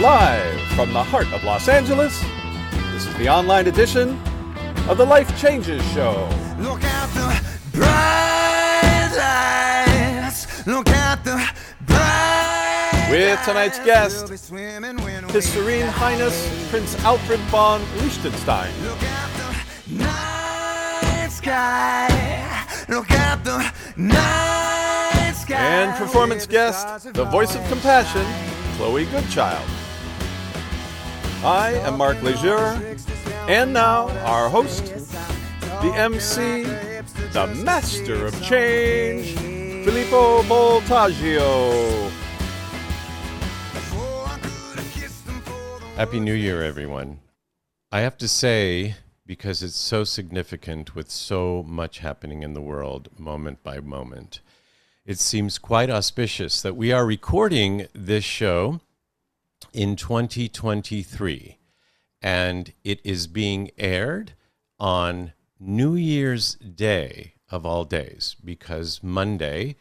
Live from the heart of Los Angeles, this is the online edition of the Life Changes Show. Look at the bright lights. Look at the bright With tonight's guest, We'll be swimming when His Serene Highness Prince Alfred von Liechtenstein. Look at the night sky. Look at the night sky. And performance guest, the voice of compassion, Chloe Goodchild. I am Mark Laisure, and now our host, the MC, the master of change, Filippo Voltaggio. Happy New Year, everyone. I have to say, because it's so significant with so much happening in the world moment by moment, it seems quite auspicious that we are recording this show in 2023 and it is being aired on New Year's Day of all days because Monday,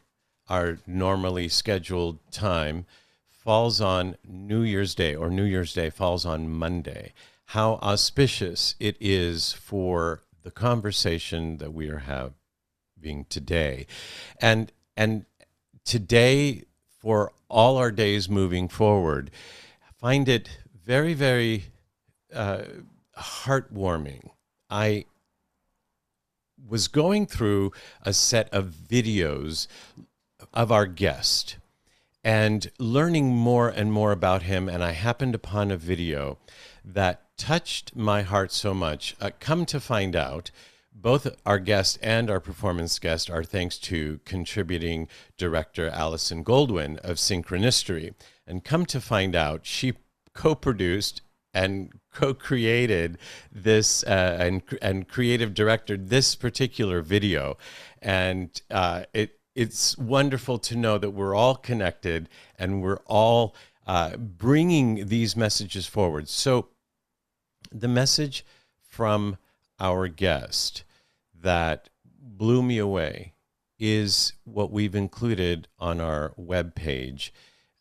our normally scheduled time, falls on New Year's Day or New Year's Day falls on Monday. How auspicious it is for the conversation that we are having today. And and today for all our days moving forward, find it very, very uh, heartwarming. I was going through a set of videos of our guest and learning more and more about him. And I happened upon a video that touched my heart so much. Uh, come to find out, both our guest and our performance guest are thanks to contributing director Allison Goldwyn of Synchronicity. And come to find out, she co produced and co-created this uh, and and creative directed this particular video, and uh, it it's wonderful to know that we're all connected and we're all uh, bringing these messages forward. So, the message from our guest that blew me away is what we've included on our webpage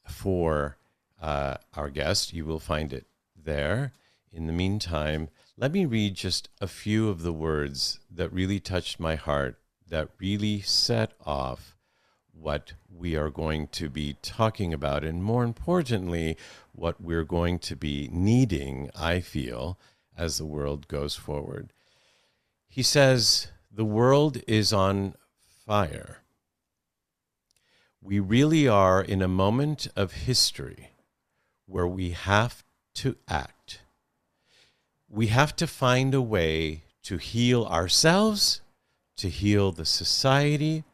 for uh, our guest. You will find it there. In the meantime, let me read just a few of the words that really touched my heart, that really set off what we are going to be talking about, and more importantly, what we're going to be needing, I feel, as the world goes forward. He says, The world is on fire. We really are in a moment of history where we have to act. We have to find a way to heal ourselves, to heal the society,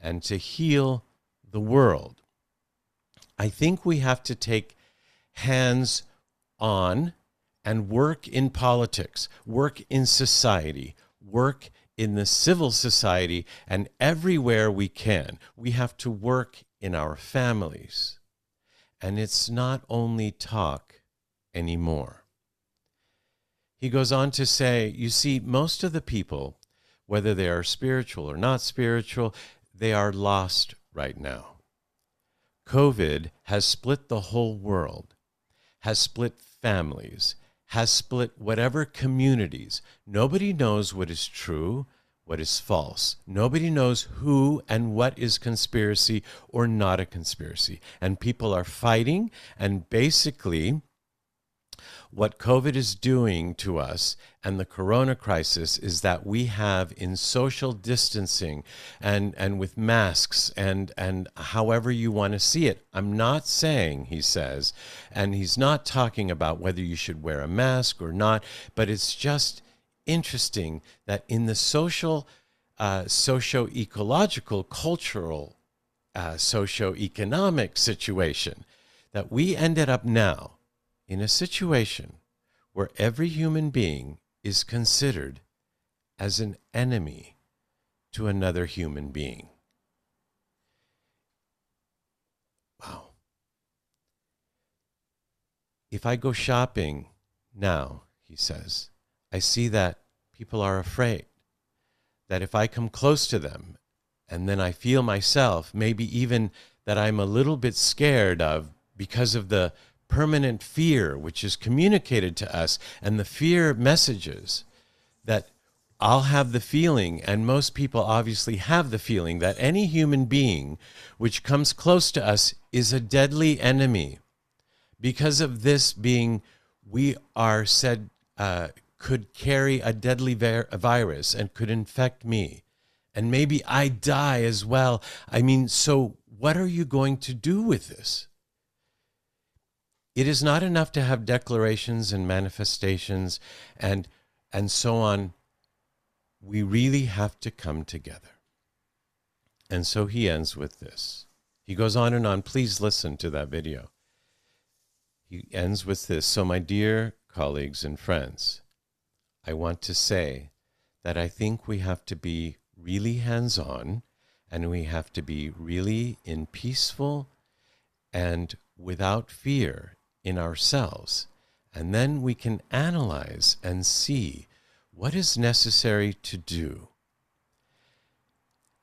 and to heal the world. I think we have to take hands on and work in politics, work in society, work in the civil society, and everywhere we can. We have to work in our families. And it's not only talk anymore. He goes on to say, you see, most of the people, whether they are spiritual or not spiritual, they are lost right now. COVID has split the whole world, has split families, has split whatever communities. Nobody knows what is true, what is false. Nobody knows who and what is conspiracy or not a conspiracy. And people are fighting, and basically, what COVID is doing to us and the corona crisis is that we have in social distancing and, and with masks and, and however you want to see it. I'm not saying, he says, and he's not talking about whether you should wear a mask or not, but it's just interesting that in the social, uh, socio ecological, cultural, uh, socio economic situation, that we ended up now in a situation where every human being is considered as an enemy to another human being. Wow. If I go shopping now, he says, I see that people are afraid that if I come close to them and then I feel myself, maybe even that I'm a little bit scared of because of the permanent fear, which is communicated to us, and the fear messages that I'll have the feeling, and most people obviously have the feeling, that any human being which comes close to us is a deadly enemy. Because of this being, we are said uh, could carry a deadly vir- virus and could infect me. And maybe I die as well. I mean, so what are you going to do with this? It is not enough to have declarations and manifestations and and so on we really have to come together. And so he ends with this. He goes on and on. Please listen to that video. He ends with this. So, my dear colleagues and friends, I want to say that I think we have to be really hands on and we have to be really in peaceful and without fear in ourselves. And then we can analyze and see what is necessary to do.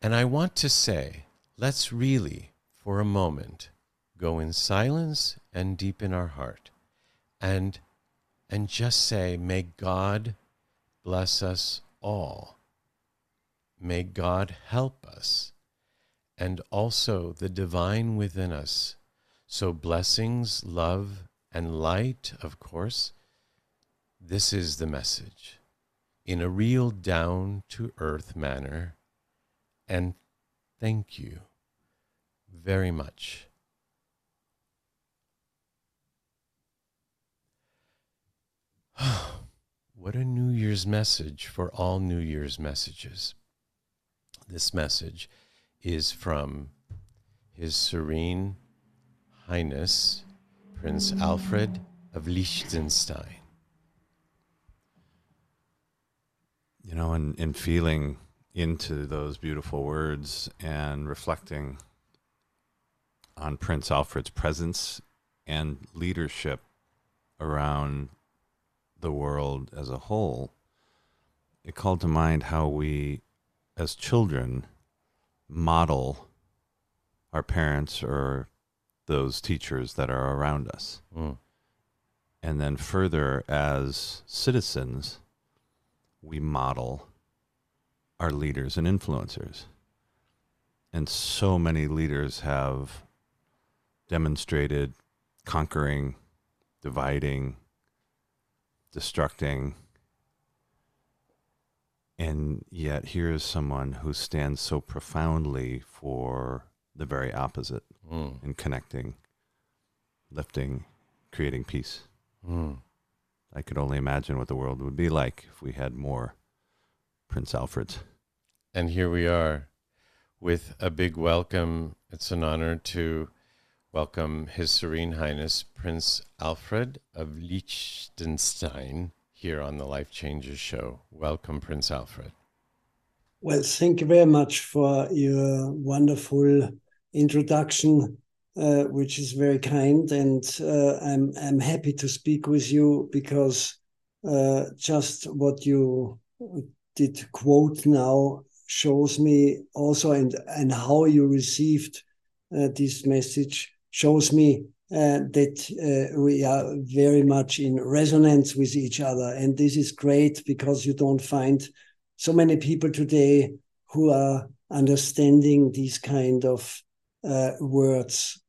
And I want to say, let's really, for a moment, go in silence and deep in our heart and and just say may god bless us all may god help us and also the divine within us so blessings love and light of course this is the message in a real down to earth manner. And thank you very much. what a New Year's message for all New Year's messages. This message is from His Serene Highness Prince Alfred of Liechtenstein. you know, and, and feeling into those beautiful words and reflecting on Prince Alfred's presence and leadership around the world as a whole, it called to mind how we, as children, model our parents or those teachers that are around us. Mm. And then further, as citizens, we model our leaders and influencers. And so many leaders have demonstrated conquering, dividing, destructing. And yet, here is someone who stands so profoundly for the very opposite Mm. in connecting, lifting, creating peace. Mm. I could only imagine what the world would be like if we had more Prince Alfreds. And here we are with a big welcome. It's an honor to welcome His Serene Highness Prince Alfred of Liechtenstein here on the Life Changes Show. Welcome, Prince Alfred. Well, thank you very much for your wonderful introduction, uh, which is very kind, and uh, I'm I'm happy to speak with you because uh, just what you did quote now shows me also and and how you received uh, this message shows me uh, that uh, we are very much in resonance with each other, and this is great because you don't find so many people today who are understanding these kind of uh, words.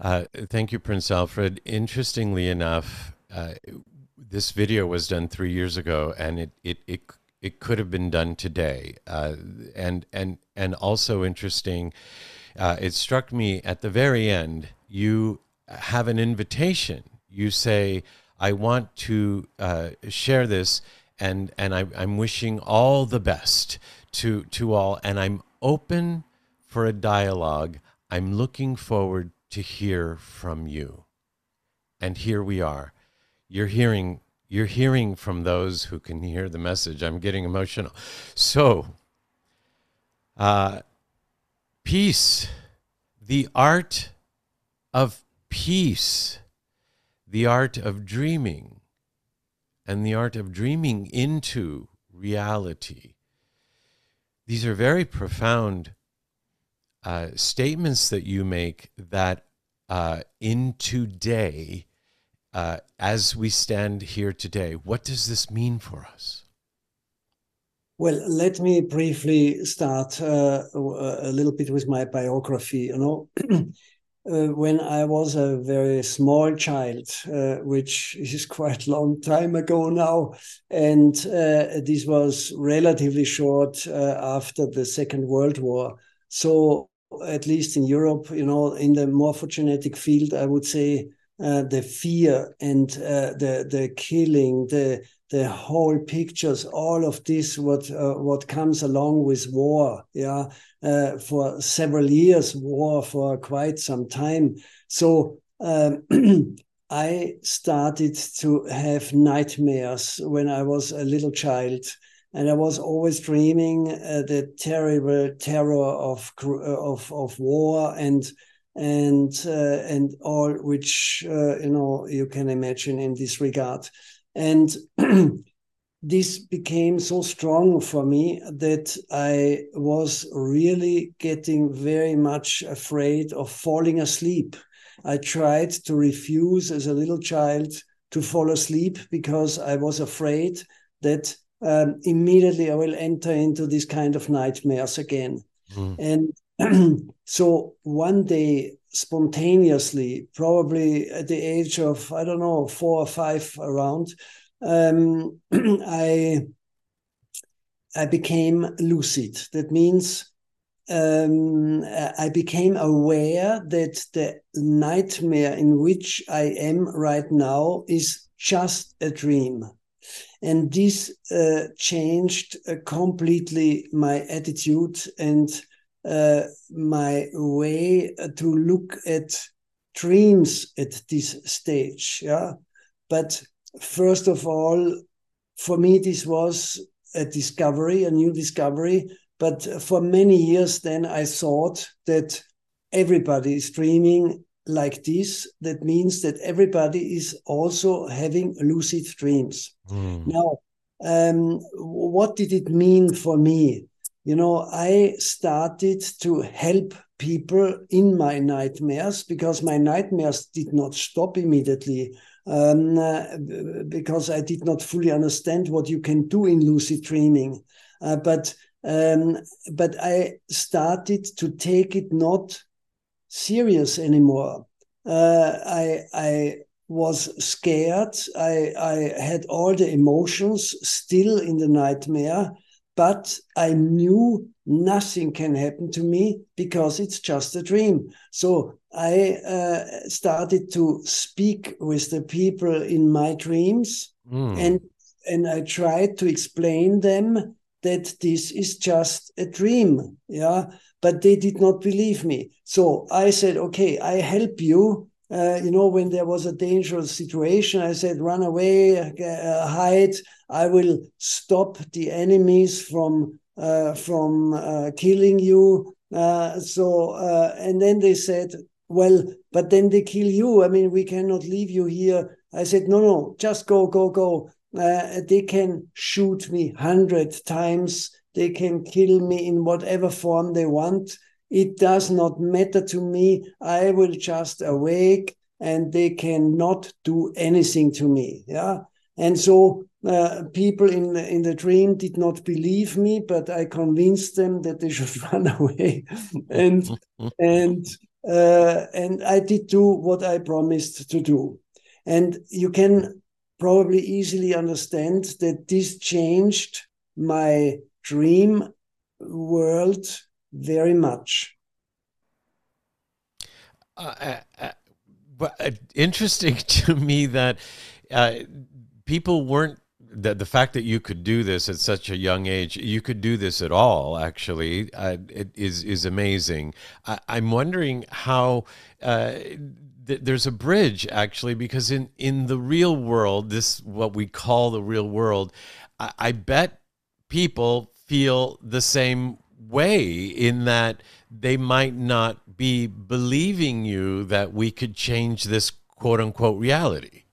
Uh, thank you, Prince Alfred. Interestingly enough, uh, this video was done three years ago, and it it it, it could have been done today. Uh, and and and also interesting, uh, it struck me at the very end. You have an invitation. You say, "I want to uh, share this." And, and I, I'm wishing all the best to, to all, and I'm open for a dialogue. I'm looking forward to hear from you. And here we are. You're hearing you're hearing from those who can hear the message. I'm getting emotional. So, uh, peace, the art of peace, the art of dreaming, and the art of dreaming into reality. These are very profound uh, statements that you make that uh, in today, uh, as we stand here today? What does this mean for us? Well, let me briefly start uh, a little bit with my biography. You know, uh, when I was a very small child, uh, which is quite a long time ago now, and uh, this was relatively short uh, after the Second World War. So, at least in Europe, you know, in the morphogenetic field, I would say uh, the fear and uh, the the killing, the the whole pictures, all of this, what uh, what comes along with war, yeah, uh, for several years, war for quite some time. So um, I started to have nightmares when I was a little child, and I was always dreaming uh, the terrible terror of uh, of of war and and uh, and all which uh, you know you can imagine in this regard and this became so strong for me that I was really getting very much afraid of falling asleep. I tried to refuse as a little child to fall asleep because I was afraid that um, immediately I will enter into this kind of nightmares again. Mm. And so one day, spontaneously, probably at the age of, I don't know, four or five around, um, I, I became lucid. That means um, I became aware that the nightmare in which I am right now is just a dream. And this uh, changed uh, completely my attitude and uh, my way to look at dreams at this stage. Yeah, but first of all, for me this was a discovery, a new discovery. But for many years, then I thought that everybody is dreaming like this. That means that everybody is also having lucid dreams. Mm. Now, um, what did it mean for me? You know, I started to help people in my nightmares because my nightmares did not stop immediately. Um, uh, because I did not fully understand what you can do in lucid dreaming, uh, but um, but I started to take it not serious anymore. Uh, I I was scared. I I had all the emotions still in the nightmare, but I knew nothing can happen to me because it's just a dream. So I uh, started to speak with the people in my dreams, mm. and and I tried to explain them that this is just a dream. Yeah, but they did not believe me. So I said, okay, I help you. Uh, you know, when there was a dangerous situation, I said, run away, uh, hide I will stop the enemies from uh, from uh, killing you. Uh, so uh, and then they said, well, but then they kill you. I mean, we cannot leave you here. I said, no, no, just go, go, go. They can shoot me hundred times. They can kill me in whatever form they want. It does not matter to me. I will just awake and they cannot do anything to me. Yeah. And so uh, people in the, in the dream did not believe me, but I convinced them that they should run away, and and uh, and I did do what I promised to do, and you can probably easily understand that this changed my dream world very much. Uh, uh, uh but uh, interesting to me that people weren't the, the fact that you could do this at such a young age, you could do this at all, actually, uh, it is, is amazing. I, am wondering how uh, th- there's a bridge, actually, because in, in the real world, this, what we call the real world, I, I bet people feel the same way in that they might not be believing you that we could change this quote unquote reality.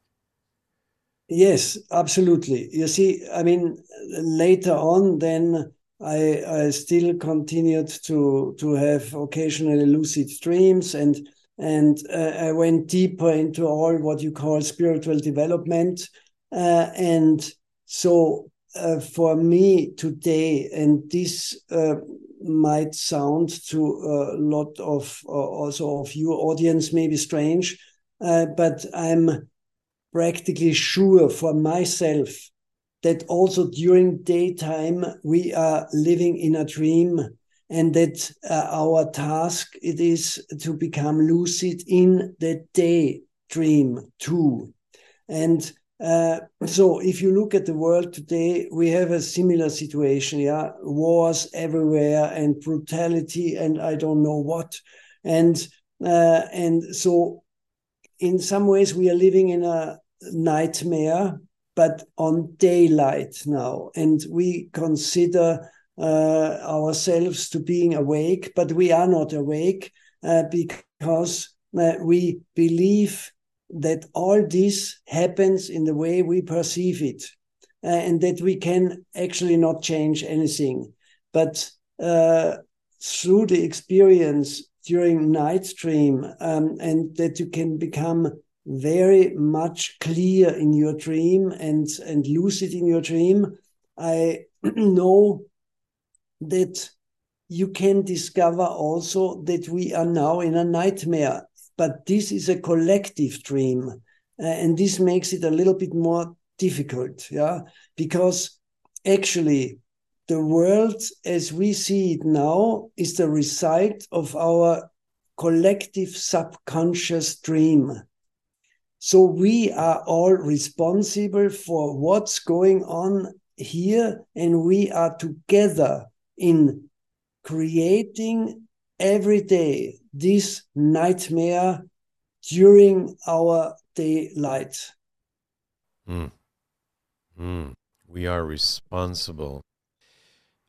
Yes, absolutely. You see, I mean, later on, then I, I still continued to to have occasionally lucid dreams, and and uh, I went deeper into all what you call spiritual development. Uh, and so uh, for me today, and this uh, might sound to a lot of uh, also of your audience maybe strange, uh, but I'm practically sure for myself that also during daytime we are living in a dream and that uh, our task it is to become lucid in the daydream too. And uh, so if you look at the world today, we have a similar situation. Yeah, wars everywhere and brutality and I don't know what, and uh, and so in some ways we are living in a nightmare, but on daylight now, and we consider uh, ourselves to being awake, but we are not awake uh, because uh, we believe that all this happens in the way we perceive it uh, and that we can actually not change anything. But uh, through the experience during night dream um, and that you can become very much clear in your dream and, and lucid in your dream, I know that you can discover also that we are now in a nightmare but this is a collective dream uh, and this makes it a little bit more difficult yeah? Because actually the world as we see it now is the result of our collective subconscious dream. So we are all responsible for what's going on here and we are together in creating every day this nightmare during our daylight. Mm. Mm. We are responsible.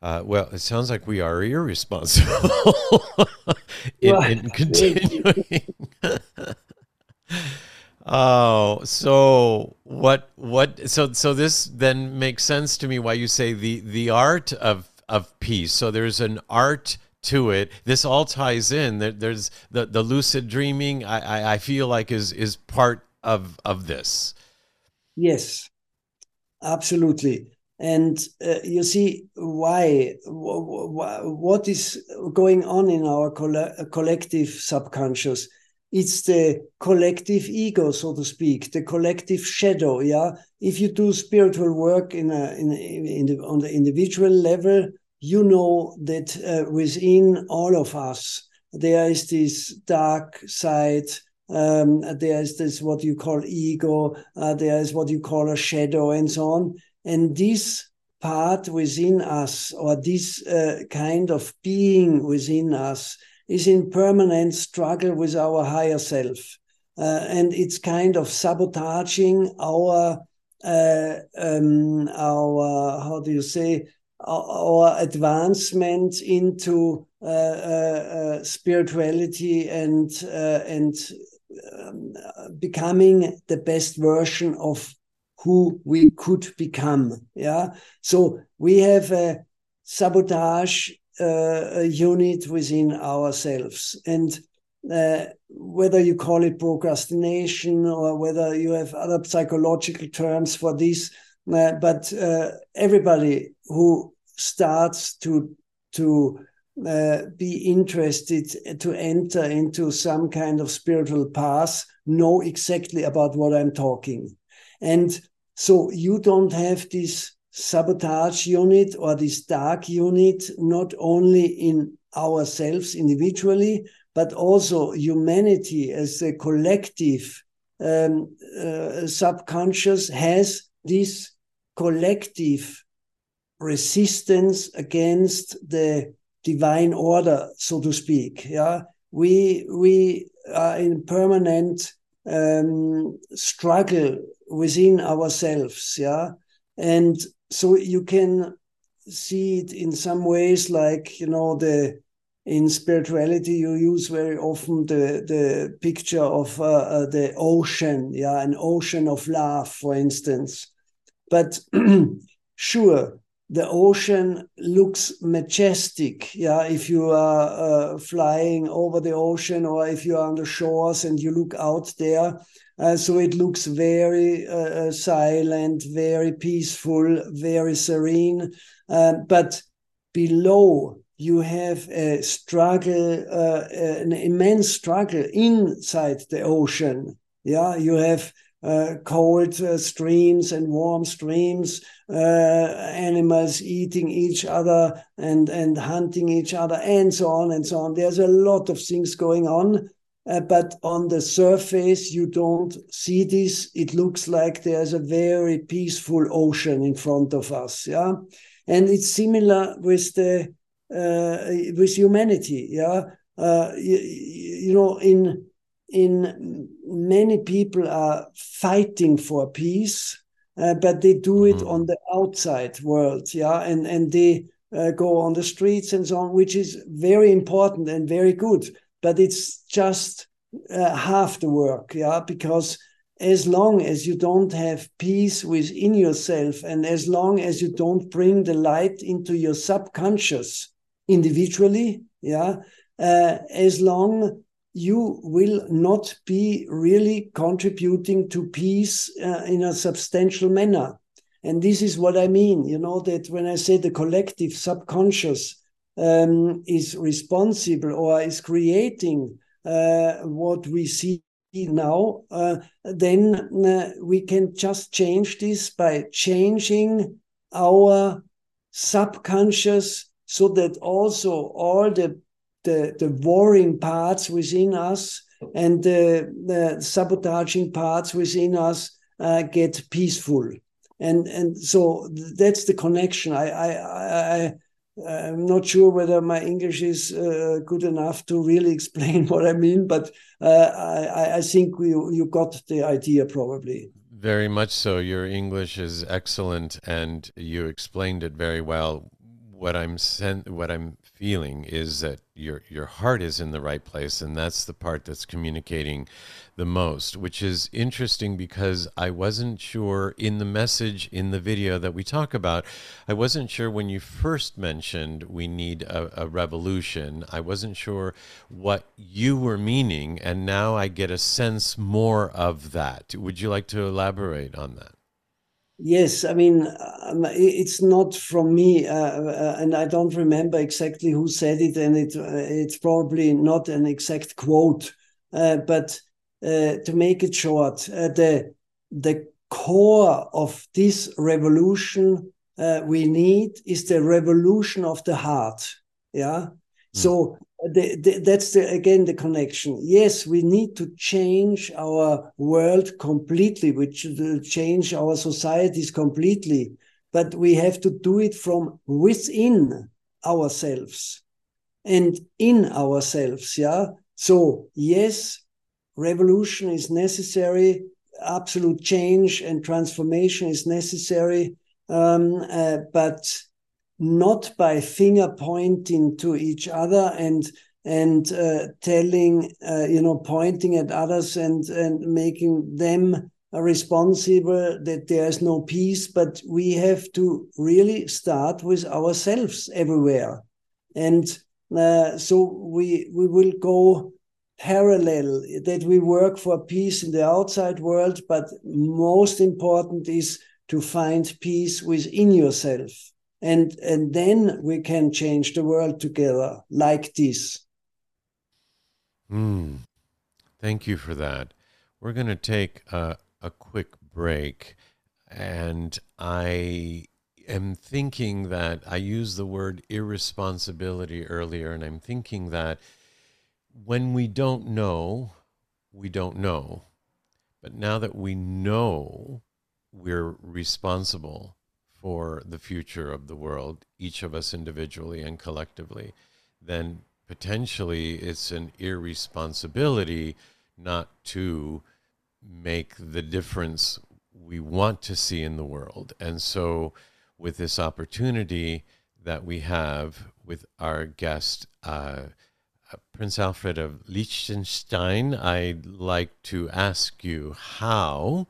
Uh, well, it sounds like we are irresponsible in, well, in continuing. oh, so what? What? So, so this then makes sense to me. Why you say the the art of of peace? So there's an art to it. This all ties in. There's the, the lucid dreaming. I, I feel like is is part of of this. Yes, absolutely. And uh, you see why what is going on in our collective subconscious. It's the collective ego, so to speak, the collective shadow. Yeah, if you do spiritual work in a in, in the, on the individual level, you know that uh, within all of us there is this dark side um, there is this what you call ego uh, there is what you call a shadow and so on. And this part within us or this uh, kind of being within us is in permanent struggle with our higher self. Uh, and it's kind of sabotaging our uh, um, our how do you say our advancement into uh, uh, uh, spirituality and and um, becoming the best version of who we could become. Yeah. So we have a sabotage uh, unit within ourselves. And uh, whether you call it procrastination or whether you have other psychological terms for this, uh, but everybody who starts to to uh, be interested to enter into some kind of spiritual path know exactly about what I'm talking. And so you don't have this sabotage unit or this dark unit, not only in ourselves individually, but also humanity as a collective um, uh, subconscious has this collective resistance against the divine order, so to speak. Yeah, we we are in permanent um, struggle within ourselves. Yeah, and so you can see it in some ways, like you know the in spirituality you use very often the the picture of uh, uh, the ocean yeah an ocean of love for instance but sure the ocean looks majestic. Yeah, if you are uh, flying over the ocean or if you are on the shores and you look out there. Uh, so it looks very uh, uh silent, very peaceful, very serene. Uh, but below, you have a struggle, uh, an immense struggle inside the ocean. Yeah, you have cold uh, streams and warm streams, uh, animals eating each other and, and hunting each other, and so on and so on. There's a lot of things going on. Uh, but on the surface, you don't see this. It looks like there's a very peaceful ocean in front of us. Yeah. And it's similar with the uh, with humanity. Yeah. Uh, you, you know, in in many people are fighting for peace, uh, but they do it mm-hmm. on the outside world, yeah, and and they uh, go on the streets and so on, which is very important and very good, but it's just uh, half the work, yeah, because as long as you don't have peace within yourself and as long as you don't bring the light into your subconscious individually yeah uh, as long you will not be really contributing to peace uh, in a substantial manner. And this is what I mean, you know, that when I say the collective subconscious um, is responsible or is creating uh, what we see now, uh, then uh, we can just change this by changing our subconscious so that also all the the, the warring parts within us and the, the sabotaging parts within us uh, get peaceful. And, and so that's the connection. I, I, I, I'm not sure whether my English is uh, good enough to really explain what I mean, but uh, I, I think we, you got the idea probably. Very much so. Your English is excellent, and you explained it very well. What I'm sen- what I'm feeling is that your your heart is in the right place and that's the part that's communicating the most which is interesting because I wasn't sure in the message in the video that we talk about I wasn't sure when you first mentioned we need a, a revolution. I wasn't sure what you were meaning and now I get a sense more of that. Would you like to elaborate on that Yes, I mean, um, it's not from me, uh, uh, and I don't remember exactly who said it, and it, uh, it's probably not an exact quote. Uh, but uh, to make it short, uh, the the core of this revolution we need is the revolution of the heart. Yeah. Mm. So the, the, that's the, again the connection. Yes, we need to change our world completely, which change our societies completely, but we have to do it from within ourselves and in ourselves. Yeah. So yes, revolution is necessary. Absolute change and transformation is necessary. Um, uh, but not by finger pointing to each other and and uh, telling uh, you know pointing at others and and making them responsible that there's no peace. But we have to really start with ourselves everywhere. And uh, so we we will go parallel that we work for peace in the outside world but most important is to find peace within yourself and and then we can change the world together like this. Mm. thank you for that. We're going to take a, a quick break. And i am thinking that i used the word irresponsibility earlier and i'm thinking that when we don't know we don't know. But now that we know we're responsible for the future of the world, each of us individually and collectively, then potentially it's an irresponsibility not to make the difference we want to see in the world. And so, with this opportunity that we have with our guest, uh, Prince Alfred of Liechtenstein, I'd like to ask you how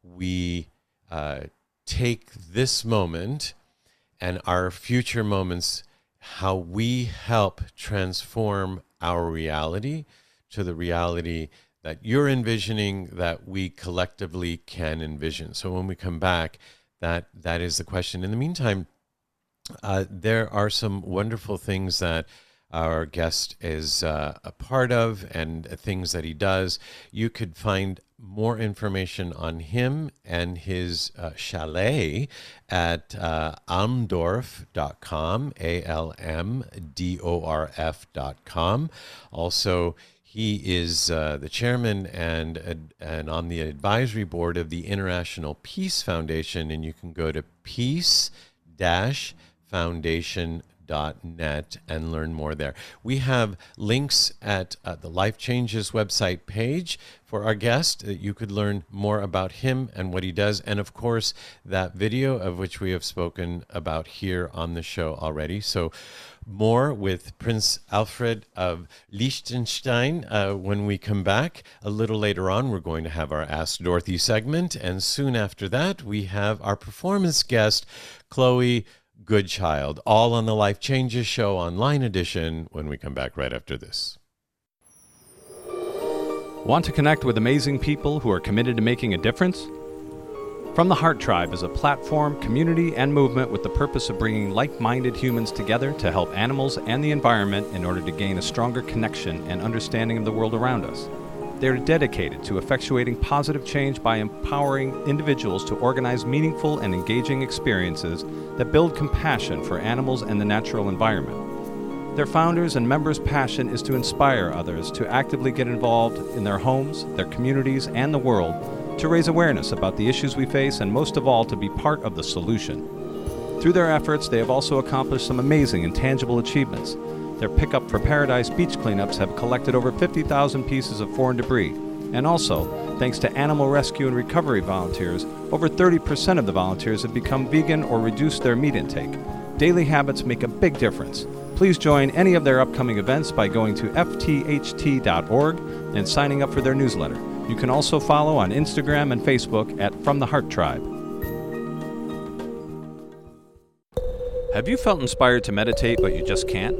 we uh, take this moment and our future moments, how we help transform our reality to the reality that you're envisioning that we collectively can envision. So when we come back, that that is the question. In the meantime, uh, there are some wonderful things that our guest is uh, a part of and things that he does. You could find more information on him and his uh, chalet at uh, almdorf.com, A L M D O R F.com. Also, he is uh, the chairman and and on the advisory board of the International Peace Foundation, and you can go to peace foundation.net and learn more there. We have links at uh, the Life Changes website page for our guest that you could learn more about him and what he does, and of course that video of which we have spoken about here on the show already. So more with Prince Alfred of Liechtenstein uh, when we come back. A little later on, we're going to have our Ask Dorothy segment. And soon after that, we have our performance guest, Chloe Goodchild, all on the Life Changes Show online edition when we come back right after this. Want to connect with amazing people who are committed to making a difference? From the Heart Tribe is a platform, community, and movement with the purpose of bringing like minded humans together to help animals and the environment in order to gain a stronger connection and understanding of the world around us. They are dedicated to effectuating positive change by empowering individuals to organize meaningful and engaging experiences that build compassion for animals and the natural environment. Their founders and members' passion is to inspire others to actively get involved in their homes, their communities, and the world to raise awareness about the issues we face and most of all to be part of the solution. Through their efforts, they have also accomplished some amazing and tangible achievements. Their Pickup for Paradise beach cleanups have collected over 50,000 pieces of foreign debris. And also, thanks to animal rescue and recovery volunteers, over 30% of the volunteers have become vegan or reduced their meat intake. Daily habits make a big difference. Please join any of their upcoming events by going to ftht.org and signing up for their newsletter. You can also follow on Instagram and Facebook at From the Heart Tribe. Have you felt inspired to meditate but you just can't?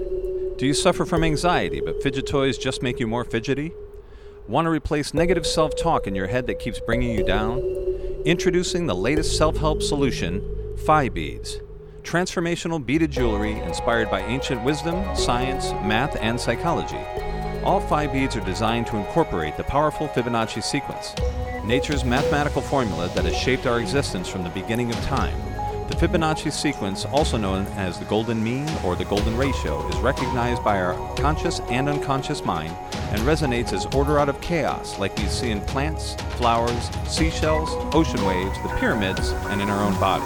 Do you suffer from anxiety but fidget toys just make you more fidgety? Want to replace negative self talk in your head that keeps bringing you down? Introducing the latest self help solution, Phi Beads. Transformational beaded jewelry inspired by ancient wisdom, science, math, and psychology. All Phi beads are designed to incorporate the powerful Fibonacci sequence, nature's mathematical formula that has shaped our existence from the beginning of time. The Fibonacci sequence, also known as the golden mean or the golden ratio, is recognized by our conscious and unconscious mind and resonates as order out of chaos, like we see in plants, flowers, seashells, ocean waves, the pyramids, and in our own body.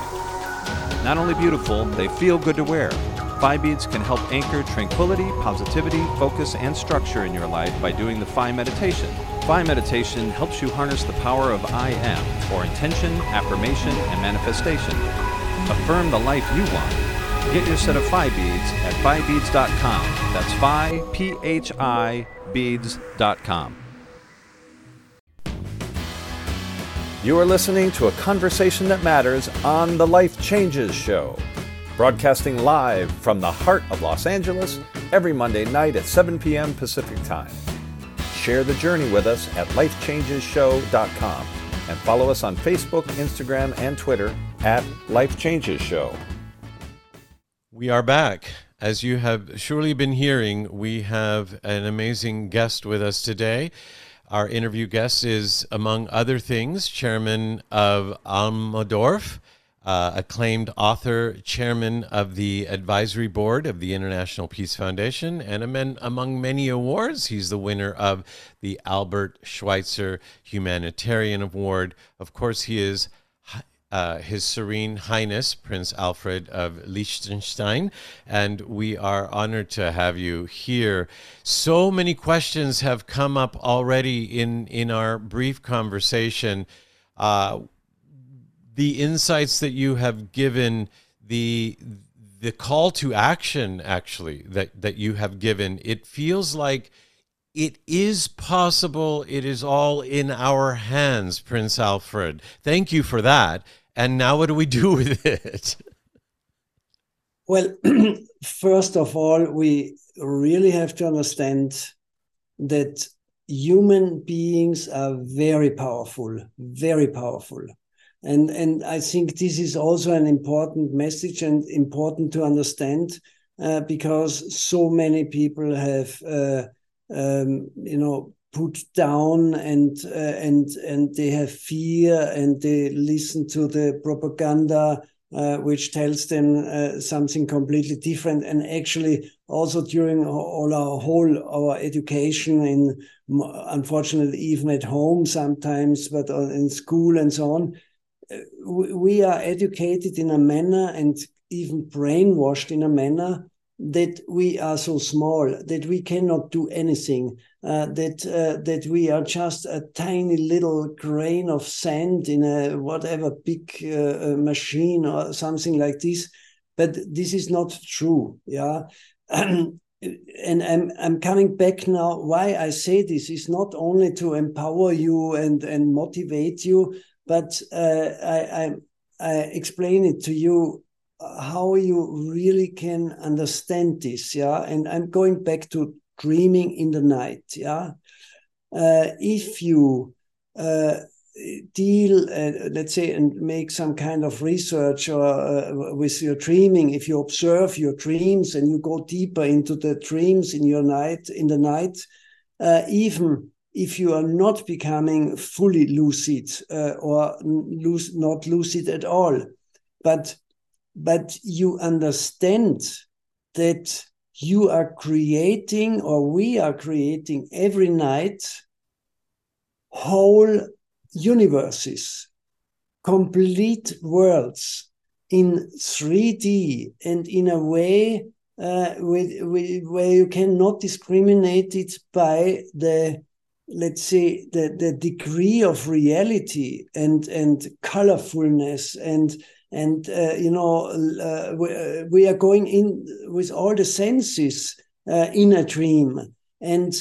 Not only beautiful, they feel good to wear. Phi beads can help anchor tranquility, positivity, focus, and structure in your life by doing the Phi meditation. Phi meditation helps you harness the power of I am, or intention, affirmation, and manifestation. Affirm the life you want. Get your set of Phi beads at phibeads.com. That's Phi, P H I, beads.com. You are listening to a conversation that matters on the Life Changes Show, broadcasting live from the heart of Los Angeles every Monday night at 7 p.m. Pacific Time. Share the journey with us at lifechangeshow.com and follow us on Facebook, Instagram, and Twitter at Life Changes Show. We are back. As you have surely been hearing, we have an amazing guest with us today. Our interview guest is, among other things, chairman of Almdorf, uh, acclaimed author, chairman of the advisory board of the International Peace Foundation, and among many awards, he's the winner of the Albert Schweitzer Humanitarian Award. Of course, he is uh, His Serene Highness Prince Alfred of Liechtenstein, and we are honored to have you here. So many questions have come up already in in our brief conversation. Uh, the insights that you have given, the the call to action, actually that that you have given, it feels like it is possible. It is all in our hands, Prince Alfred. Thank you for that. And now, what do we do with it? Well, first of all, we really have to understand that human beings are very powerful, very powerful. And, and I think this is also an important message and important to understand uh, because so many people have, uh, um, you know, put down and uh, and and they have fear and they listen to the propaganda uh, which tells them uh, something completely different. And actually, also during all our whole our education, in unfortunately even at home sometimes, but in school and so on, uh, we are educated in a manner and even brainwashed in a manner that we are so small that we cannot do anything uh, that uh, that we are just a tiny little grain of sand in a whatever big uh, machine or something like this but this is not true yeah and I'm I'm coming back now. Why I say this is not only to empower you and and motivate you, but uh, I, I I explain it to you how you really can understand this yeah and i'm going back to dreaming in the night yeah? Uh, if you uh, deal uh, let's say and make some kind of research or uh, with your dreaming if you observe your dreams and you go deeper into the dreams in your night in the night uh, even if you are not becoming fully lucid uh, or lose, not lucid at all but but you understand that you are creating or we are creating every night whole universes complete worlds in 3d and in a way uh, with, with, where you cannot discriminate it by the let's say the, the degree of reality and and colorfulness and and uh, you know uh, we, uh, we, are going in with all the senses uh, in a dream. And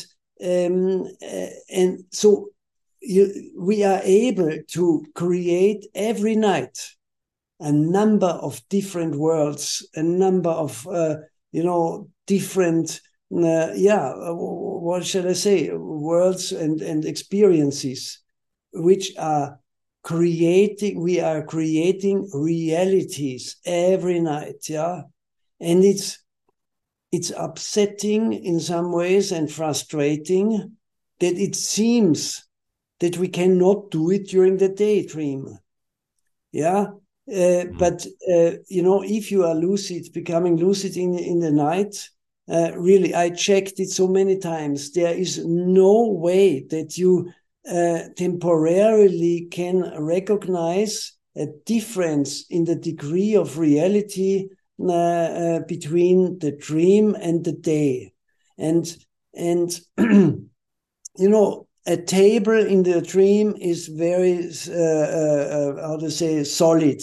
um, uh, and so you, we are able to create every night a number of different worlds a number of uh, you know different yeah what shall i say? Worlds and and experiences which are creating we are creating realities every night yeah? And it's it's upsetting in some ways and frustrating that it seems that we cannot do it during the daydream yeah? Uh, mm. but uh, you know if you are lucid becoming lucid in in the night uh, really i checked it so many times. There is no way that you uh, temporarily can recognize a difference in the degree of reality uh, uh, between the dream and the day. And and you know a table in the dream is very uh, uh, how to say solid.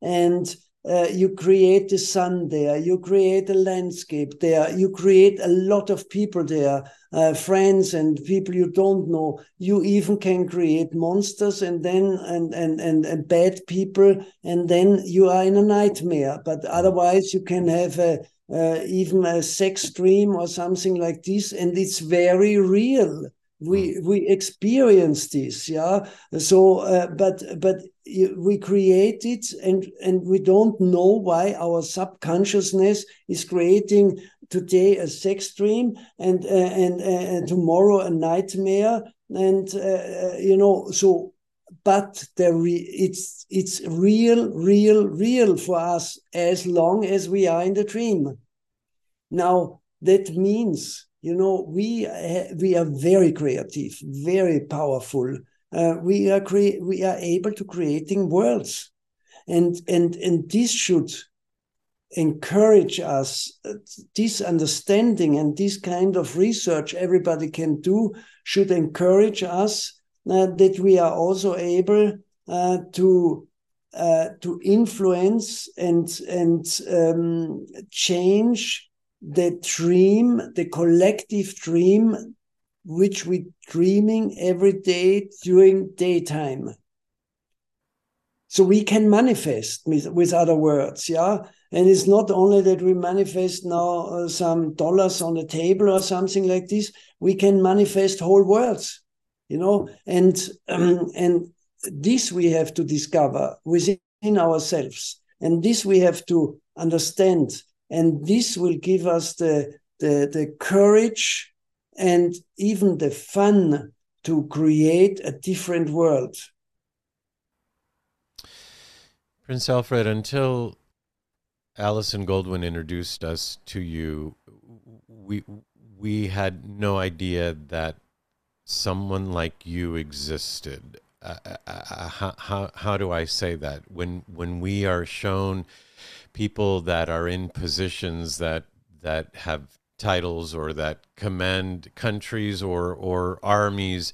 And uh, you create the sun there, you create a landscape there, you create a lot of people there, uh, friends and people you don't know. You even can create monsters and then and, and and and bad people, and then you are in a nightmare. But otherwise, you can have a uh, even a sex dream or something like this, and it's very real we hmm. we experience this yeah so uh, but but we create it and and we don't know why our subconsciousness is creating today a sex dream and uh, and uh, tomorrow a nightmare and uh, uh, you know so but the re- it's it's real real real for us as long as we are in the dream. Now that means you know we we are very creative very powerful uh, we are cre- we are able to creating worlds. And and and this should encourage us uh, this understanding and this kind of research everybody can do should encourage us uh, that we are also able uh, to uh, to influence and and um, change the dream, the collective dream, which we dreaming every day during daytime. so we can manifest with, with other words, yeah. And it's not only that we manifest now uh, some dollars on the table or something like this. We can manifest whole worlds, you know. And um, and this we have to discover within ourselves, and this we have to understand, and this will give us the the the courage and even the fun to create a different world. Prince Alfred, until Alison Goldwyn introduced us to you, we we had no idea that someone like you existed. Uh, uh, uh, how, how how do I say that? When when we are shown people that are in positions that that have titles or that command countries or or armies,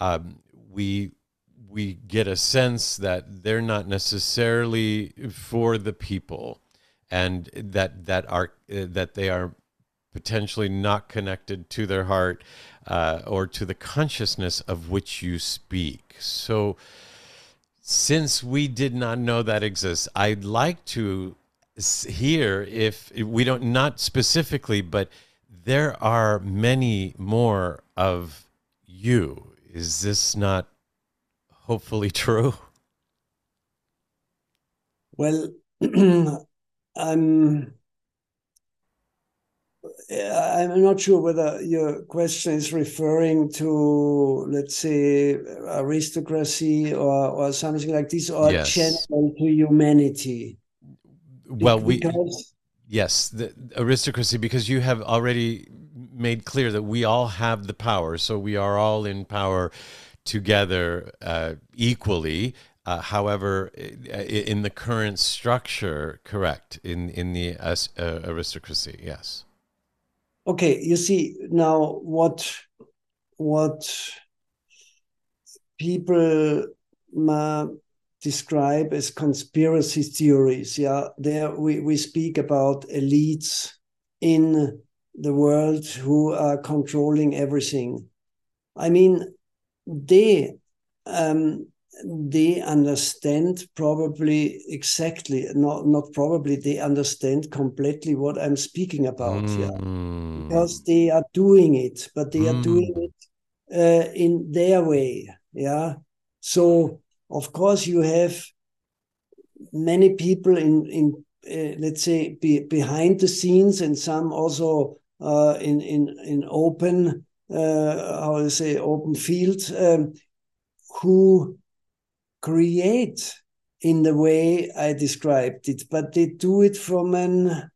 um, we we get a sense that they're not necessarily for the people and that that are uh, that they are potentially not connected to their heart uh, or to the consciousness of which you speak. So since we did not know that exists i'd like to hear if we don't not specifically but there are many more of you is this not hopefully true? Well, I'm eh, I'm not sure whether your question is referring to, let's say, aristocracy or, or something like this, or yes. general to humanity. Well, because... yes, the aristocracy, because you have already made clear that we all have the power, so we are all in power together uh, equally. Uh, however, in the current structure, correct in in the uh, aristocracy, yes. Okay, you see now what what people describe as conspiracy theories. Yeah, there we, we speak about elites in the world who are controlling everything. I mean, they um, they understand probably exactly not not probably they understand completely what i'm speaking about mm. yeah because they are doing it but they mm. are doing it uh, in their way yeah so of course you have many people in in uh, let's say be, behind the scenes and some also uh, in in in open uh, how to say, open field, um, who create in the way I described it, but they do it from an,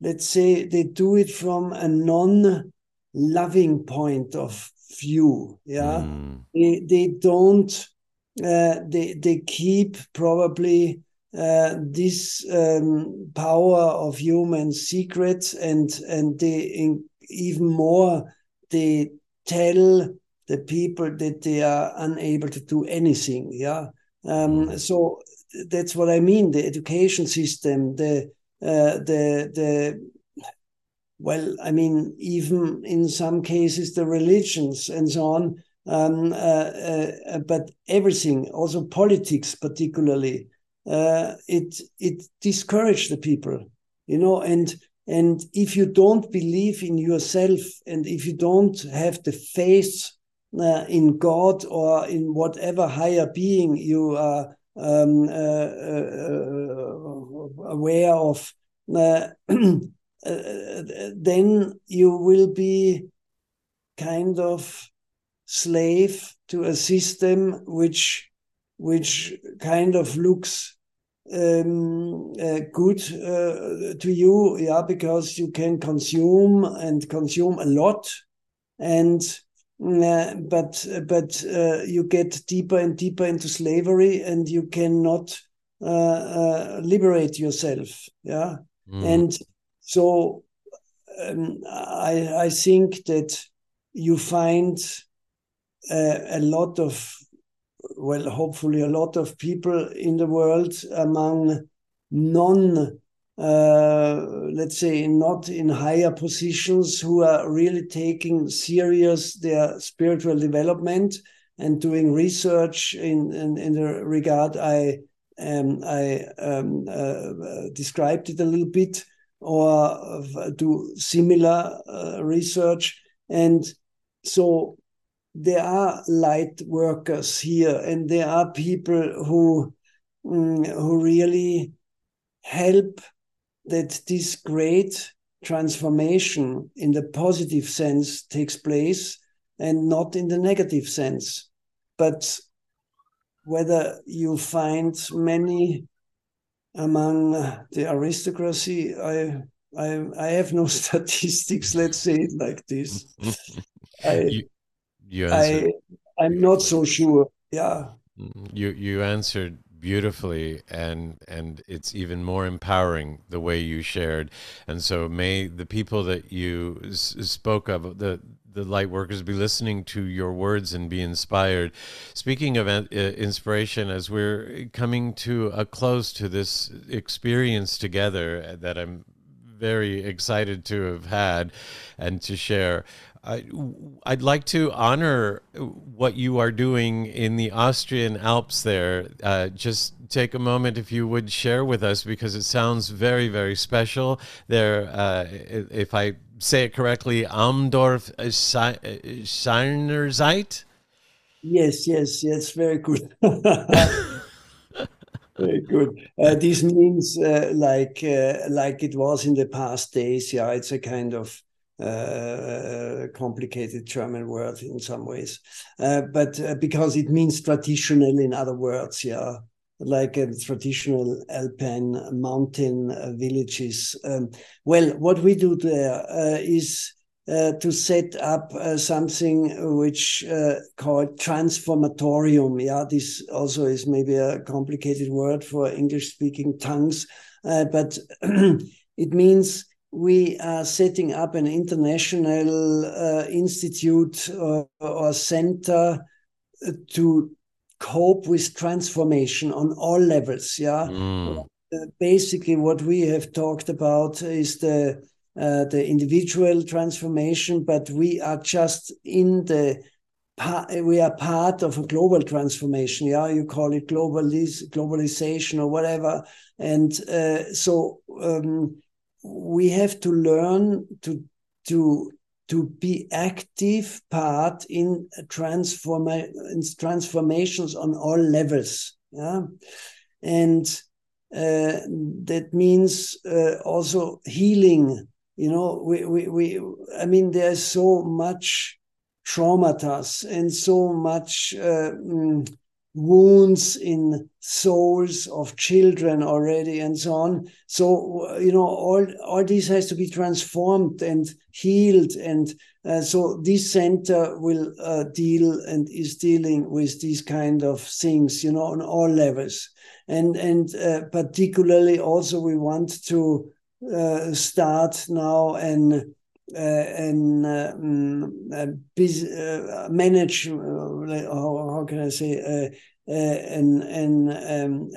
let's say, they do it from a non loving point of view. Yeah. Mm. They, they don't, they, they keep probably uh, this um, power of human secrets and, and they in, even more they tell the people that they are unable to do anything. Yeah. Um, mm. so that's what I mean. The education system, the uh, the the well, I mean, even in some cases, the religions and so on. Um, uh, uh, but everything, also politics, particularly, uh, it it discouraged the people, you know, and and if you don't believe in yourself and if you don't have the faith uh, in God or in whatever higher being you are um, uh, uh, aware of, uh, uh, then you will be kind of slave to a system which which kind of looks um, uh, good uh, to you, yeah, because you can consume and consume a lot, and uh, but but uh, you get deeper and deeper into slavery, and you cannot uh, uh, liberate yourself, yeah, mm. and so um, I I think that you find a lot of well, hopefully a lot of people in the world among non, uh, let's say, not in higher positions who are really taking serious their spiritual development and doing research in in, in the regard I um, I um, uh, described it a little bit or do similar uh, research. And so there are light workers here and there are people who um, who really help that this great transformation in the positive sense takes place and not in the negative sense. But whether you find many among the aristocracy, I I, I have no statistics. Let's say it like this. I, you, you I I'm not so sure. Yeah. You you answered beautifully and and it's even more empowering the way you shared and so may the people that you s- spoke of the the light workers be listening to your words and be inspired speaking of uh, inspiration as we're coming to a close to this experience together that i'm very excited to have had and to share I, would like to honor what you are doing in the Austrian Alps there. Uh, just take a moment, if you would share with us, because it sounds very, very special. There, uh, if I say it correctly, Almdorf Seinerzeit? Yes, yes, yes, very good. very good. Uh, this means uh, like uh, like it was in the past days. Yeah, it's a kind of uh, complicated German word in some ways, uh, but uh, because it means traditional, in other words, yeah, like a traditional alpine mountain uh, villages. Um, well, what we do there uh, is. to set up something which called transformatorium. Yeah, this also is maybe a complicated word for English-speaking tongues, but it means we are setting up an international uh, institute or, or, center to cope with transformation on all levels. Yeah. Mm. Uh, basically, what we have talked about is the uh, the individual transformation, but we are just in the we are part of a global transformation. Yeah, you call it globalis- globalization or whatever, and uh, so. Um, we have to learn to to to be active part in transform in transformations on all levels yeah? And uh, that means uh, also healing you know? We, we we i mean there's so much traumatas and so much uh, mm, wounds in souls of children already and so on. So you know all all this has to be transformed and healed. And uh, so this center will uh, deal and is dealing with these kind of things you know on all levels. And and uh, particularly also we want to uh, start now and and uh, mm, uh, manage how, how can I say and and um,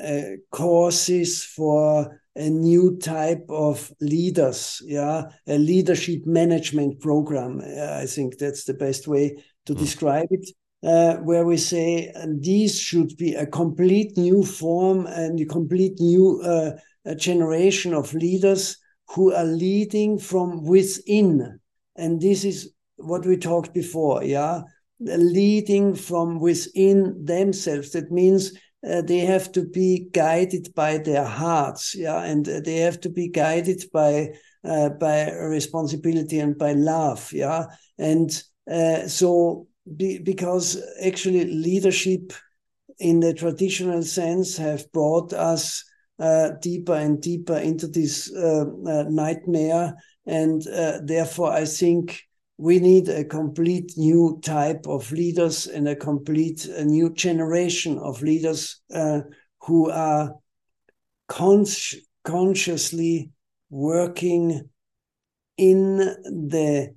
courses for a new type of leaders yeah a leadership management program i think that's the best way to mm. describe it uh, where we say these should be a complete new form and a complete new uh, a generation of leaders who are leading from within. And this is what we talked before, yeah? Leading from within themselves. That means uh, they have to be guided by their hearts, yeah, and they have to be guided by uh, by responsibility and by love, yeah, and uh, so be, because actually leadership in the traditional sense have brought us uh, deeper and deeper into this uh, uh, nightmare. And uh, therefore, I think we need a complete new type of leaders and a complete a new generation of leaders uh, who are consciously working in the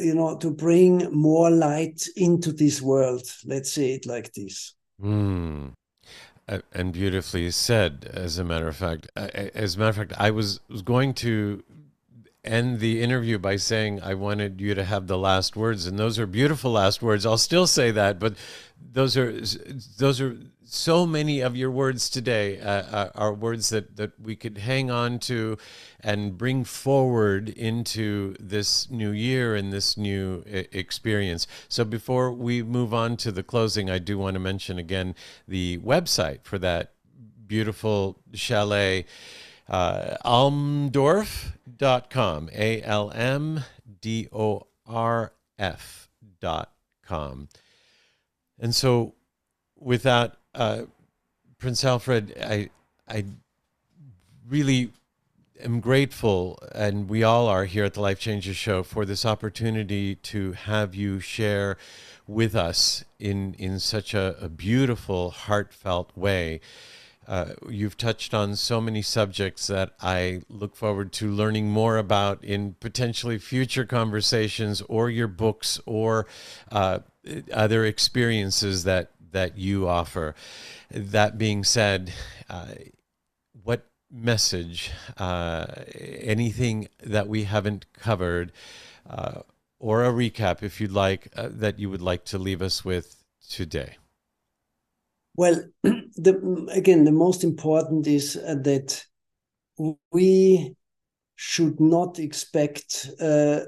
you know to bring more light into this world let's say it like this mm. And beautifully said, as a matter of fact. As a matter of fact, I was, was going to end the interview by saying I wanted you to have the last words, and those are beautiful last words. I'll still say that, but those are those are so many of your words today uh, uh, are words that that we could hang on to and bring forward into this new year and this new I- experience. So before we move on to the closing, I do want to mention again the website for that beautiful chalet uh, almdorf.com a l m d o r f dot com and so with that uh, prince alfred i i really am grateful and we all are here at the life changes show for this opportunity to have you share with us in in such a, a beautiful heartfelt way. Uh, you've touched on so many subjects that I look forward to learning more about in potentially future conversations or your books or uh, other experiences that that you offer. That being said, uh, what message, uh, anything that we haven't covered, uh, or a recap, if you'd like, uh, that you would like to leave us with today? Well, the, again, the most important is uh, that we should not expect uh,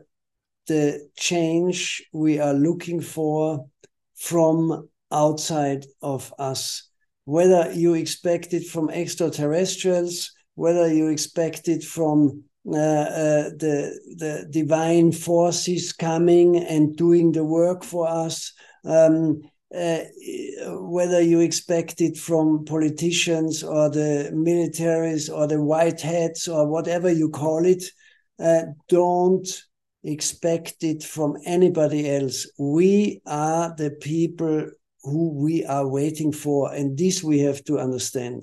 the change we are looking for from outside of us. Whether you expect it from extraterrestrials, whether you expect it from uh, uh, the the divine forces coming and doing the work for us. Um, uh, whether you expect it from politicians or the militaries or the white hats or whatever you call it, uh, don't expect it from anybody else. We are the people who we are waiting for, and this we have to understand.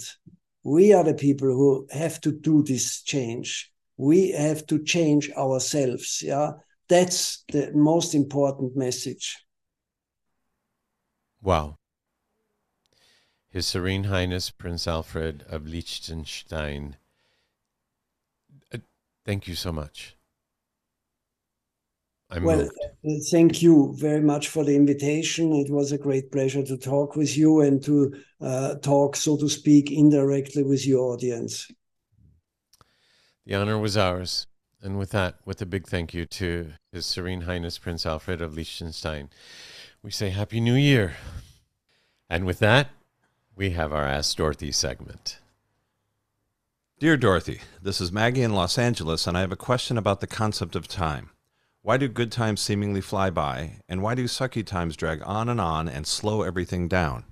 We are the people who have to do this change. We have to change ourselves. Yeah, that's the most important message. Wow. His Serene Highness Prince Alfred of Liechtenstein. Uh, thank you so much. I'm well, moved. uh, thank you very much for the invitation. It was a great pleasure to talk with you and to uh, talk, so to speak, indirectly with your audience. The honor was ours. And with that, with a big thank you to His Serene Highness Prince Alfred of Liechtenstein, we say Happy New Year. And with that, we have our Ask Dorothy segment. Dear Dorothy, this is Maggie in Los Angeles, and I have a question about the concept of time. Why do good times seemingly fly by, and why do sucky times drag on and on and slow everything down?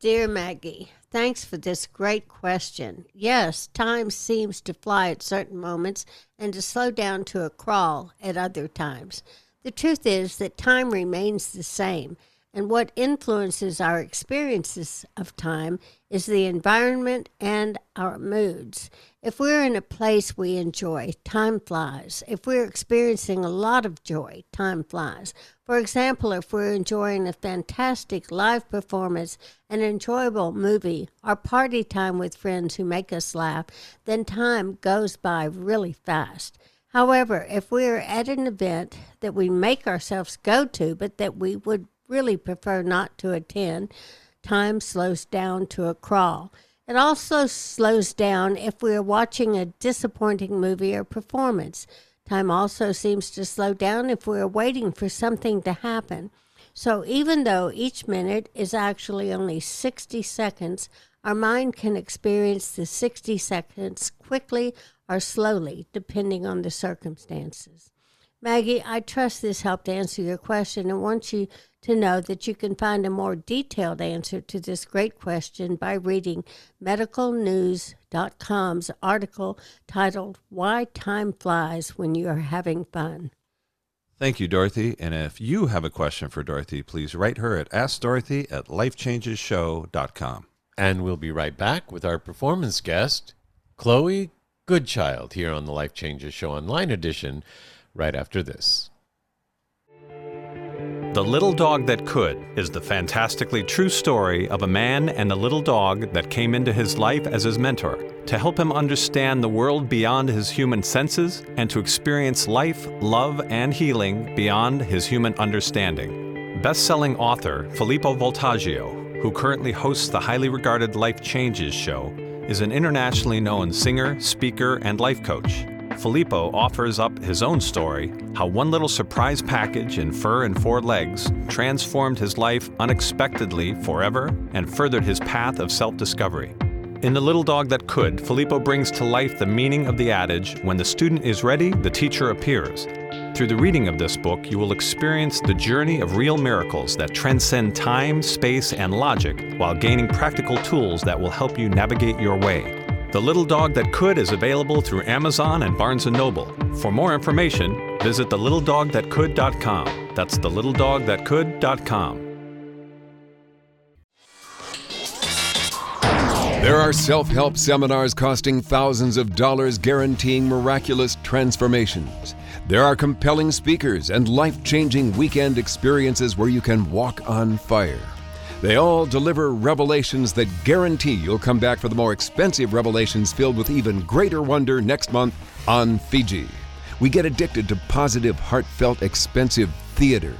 Dear Maggie, thanks for this great question. Yes, time seems to fly at certain moments and to slow down to a crawl at other times. The truth is that time remains the same, and what influences our experiences of time is the environment and our moods. If we're in a place we enjoy, time flies. If we're experiencing a lot of joy, time flies. For example, if we're enjoying a fantastic live performance, an enjoyable movie, or party time with friends who make us laugh, then time goes by really fast. However, if we're at an event that we make ourselves go to, but that we would really prefer not to attend, time slows down to a crawl. It also slows down if we are watching a disappointing movie or performance. Time also seems to slow down if we are waiting for something to happen. So even though each minute is actually only 60 seconds, our mind can experience the 60 seconds quickly or slowly, depending on the circumstances. Maggie, I trust this helped answer your question and want you to know that you can find a more detailed answer to this great question by reading medicalnews.com's article titled Why Time Flies When You Are Having Fun. Thank you, Dorothy. And if you have a question for Dorothy, please write her at AskDorothy at lifechangeshow.com. And we'll be right back with our performance guest, Chloe Goodchild, here on the Life Changes Show Online edition, right after this. The Little Dog That Could is the fantastically true story of a man and a little dog that came into his life as his mentor to help him understand the world beyond his human senses and to experience life, love, and healing beyond his human understanding. Best selling author Filippo Voltaggio, who currently hosts the highly regarded Life Changes show, is an internationally known singer, speaker, and life coach. Filippo offers up his own story how one little surprise package in fur and four legs transformed his life unexpectedly forever and furthered his path of self discovery. In The Little Dog That Could, Filippo brings to life the meaning of the adage when the student is ready, the teacher appears. Through the reading of this book, you will experience the journey of real miracles that transcend time, space, and logic while gaining practical tools that will help you navigate your way. The Little Dog That Could is available through Amazon and Barnes & Noble. For more information, visit thelittledogthatcould.com. That's thelittledogthatcould.com. There are self help seminars costing thousands of dollars guaranteeing miraculous transformations. There are compelling speakers and life changing weekend experiences where you can walk on fire. They all deliver revelations that guarantee you'll come back for the more expensive revelations filled with even greater wonder next month on Fiji. We get addicted to positive, heartfelt, expensive theater.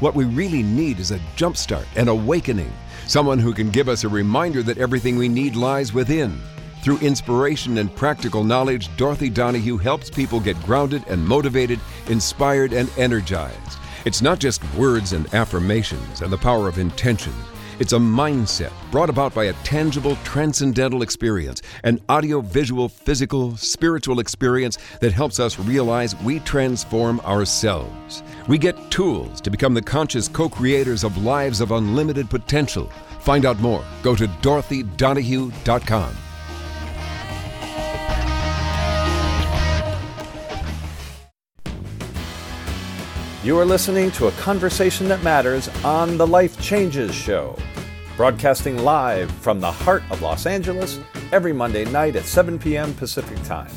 What we really need is a jumpstart, an awakening, someone who can give us a reminder that everything we need lies within. Through inspiration and practical knowledge, Dorothy Donahue helps people get grounded and motivated, inspired and energized. It's not just words and affirmations and the power of intention. It's a mindset brought about by a tangible, transcendental experience, an audio, visual, physical, spiritual experience that helps us realize we transform ourselves. We get tools to become the conscious co creators of lives of unlimited potential. Find out more. Go to dorothydonahue.com. You are listening to a conversation that matters on the Life Changes Show, broadcasting live from the heart of Los Angeles every Monday night at 7 p.m. Pacific Time.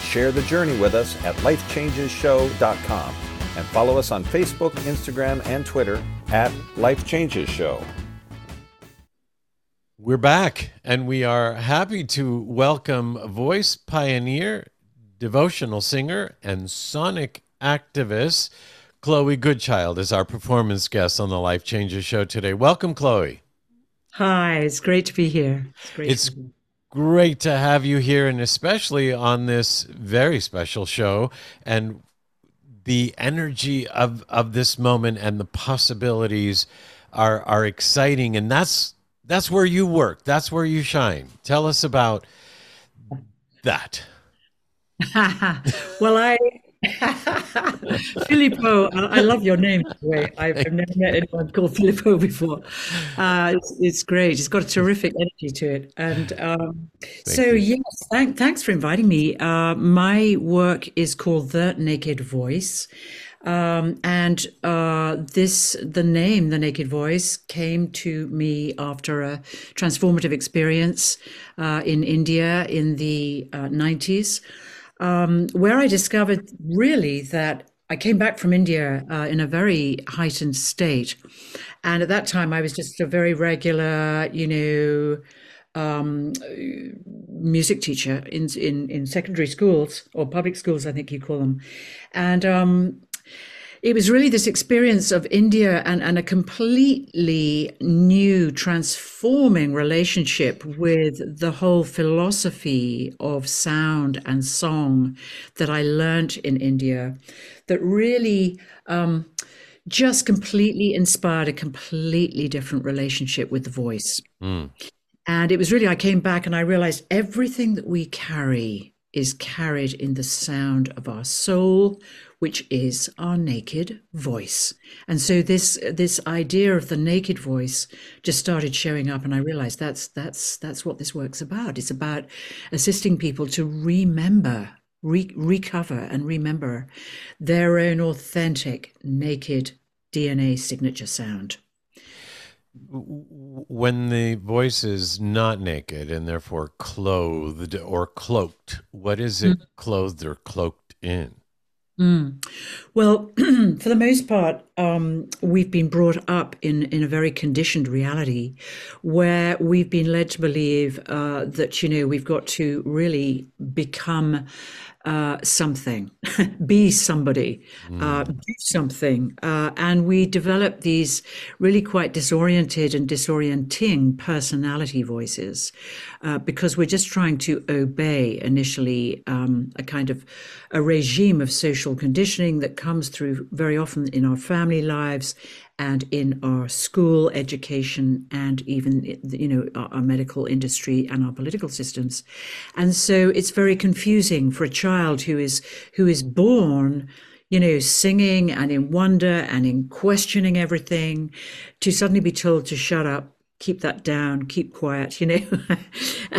Share the journey with us at lifechangeshow.com and follow us on Facebook, Instagram, and Twitter at Life Changes Show. We're back, and we are happy to welcome voice pioneer, devotional singer, and sonic activist Chloe Goodchild is our performance guest on the Life Changes show today. Welcome, Chloe. Hi, it's great to be here. It's great. It's to be here. great to have you here, and especially on this very special show. And the energy of of this moment and the possibilities are are exciting, and that's that's where you work. That's where you shine. Tell us about that. well, I Filippo, I I love your name. By way, I've, never met anyone called Filippo before. Uh, it's, it's great. It's got a terrific energy to it. And um, so, yes, thank, thanks for inviting me. Uh, my work is called The Naked Voice. Um, and uh, this, the name, The Naked Voice, came to me after a transformative experience uh, in India in the uh, 90s um, where I discovered really that I came back from India uh, in a very heightened state. And at that time, I was just a very regular, you know, um, music teacher in, in, in secondary schools or public schools, I think you call them. And um, it was really this experience of India and, and a completely new, transforming relationship with the whole philosophy of sound and song that I learnt in India that really um, just completely inspired a completely different relationship with the voice. And it was really, I came back and I realized everything that we carry is carried in the sound of our soul, which is our naked voice. And so this this idea of the naked voice just started showing up and I realized that's that's that's what this work's about. It's about assisting people to remember, re- recover and remember their own authentic naked DNA signature sound. when the voice is not naked and therefore clothed or cloaked, what is it mm. clothed or cloaked in? Mm. Well, for the most part, um, we've been brought up in, in a very conditioned reality where we've been led to believe uh, that, you know, we've got to really become uh, something, be somebody, uh, do something. Uh, and we develop these really quite disoriented and disorienting personality voices uh, because we're just trying to obey initially um, a kind of a regime of social conditioning that comes through very often in our family lives and in our school education and even you know our, our, medical industry and our political systems. And so it's very confusing for a child who is who is born you know singing and in wonder and in questioning everything to suddenly be told to shut up keep that down keep quiet you know.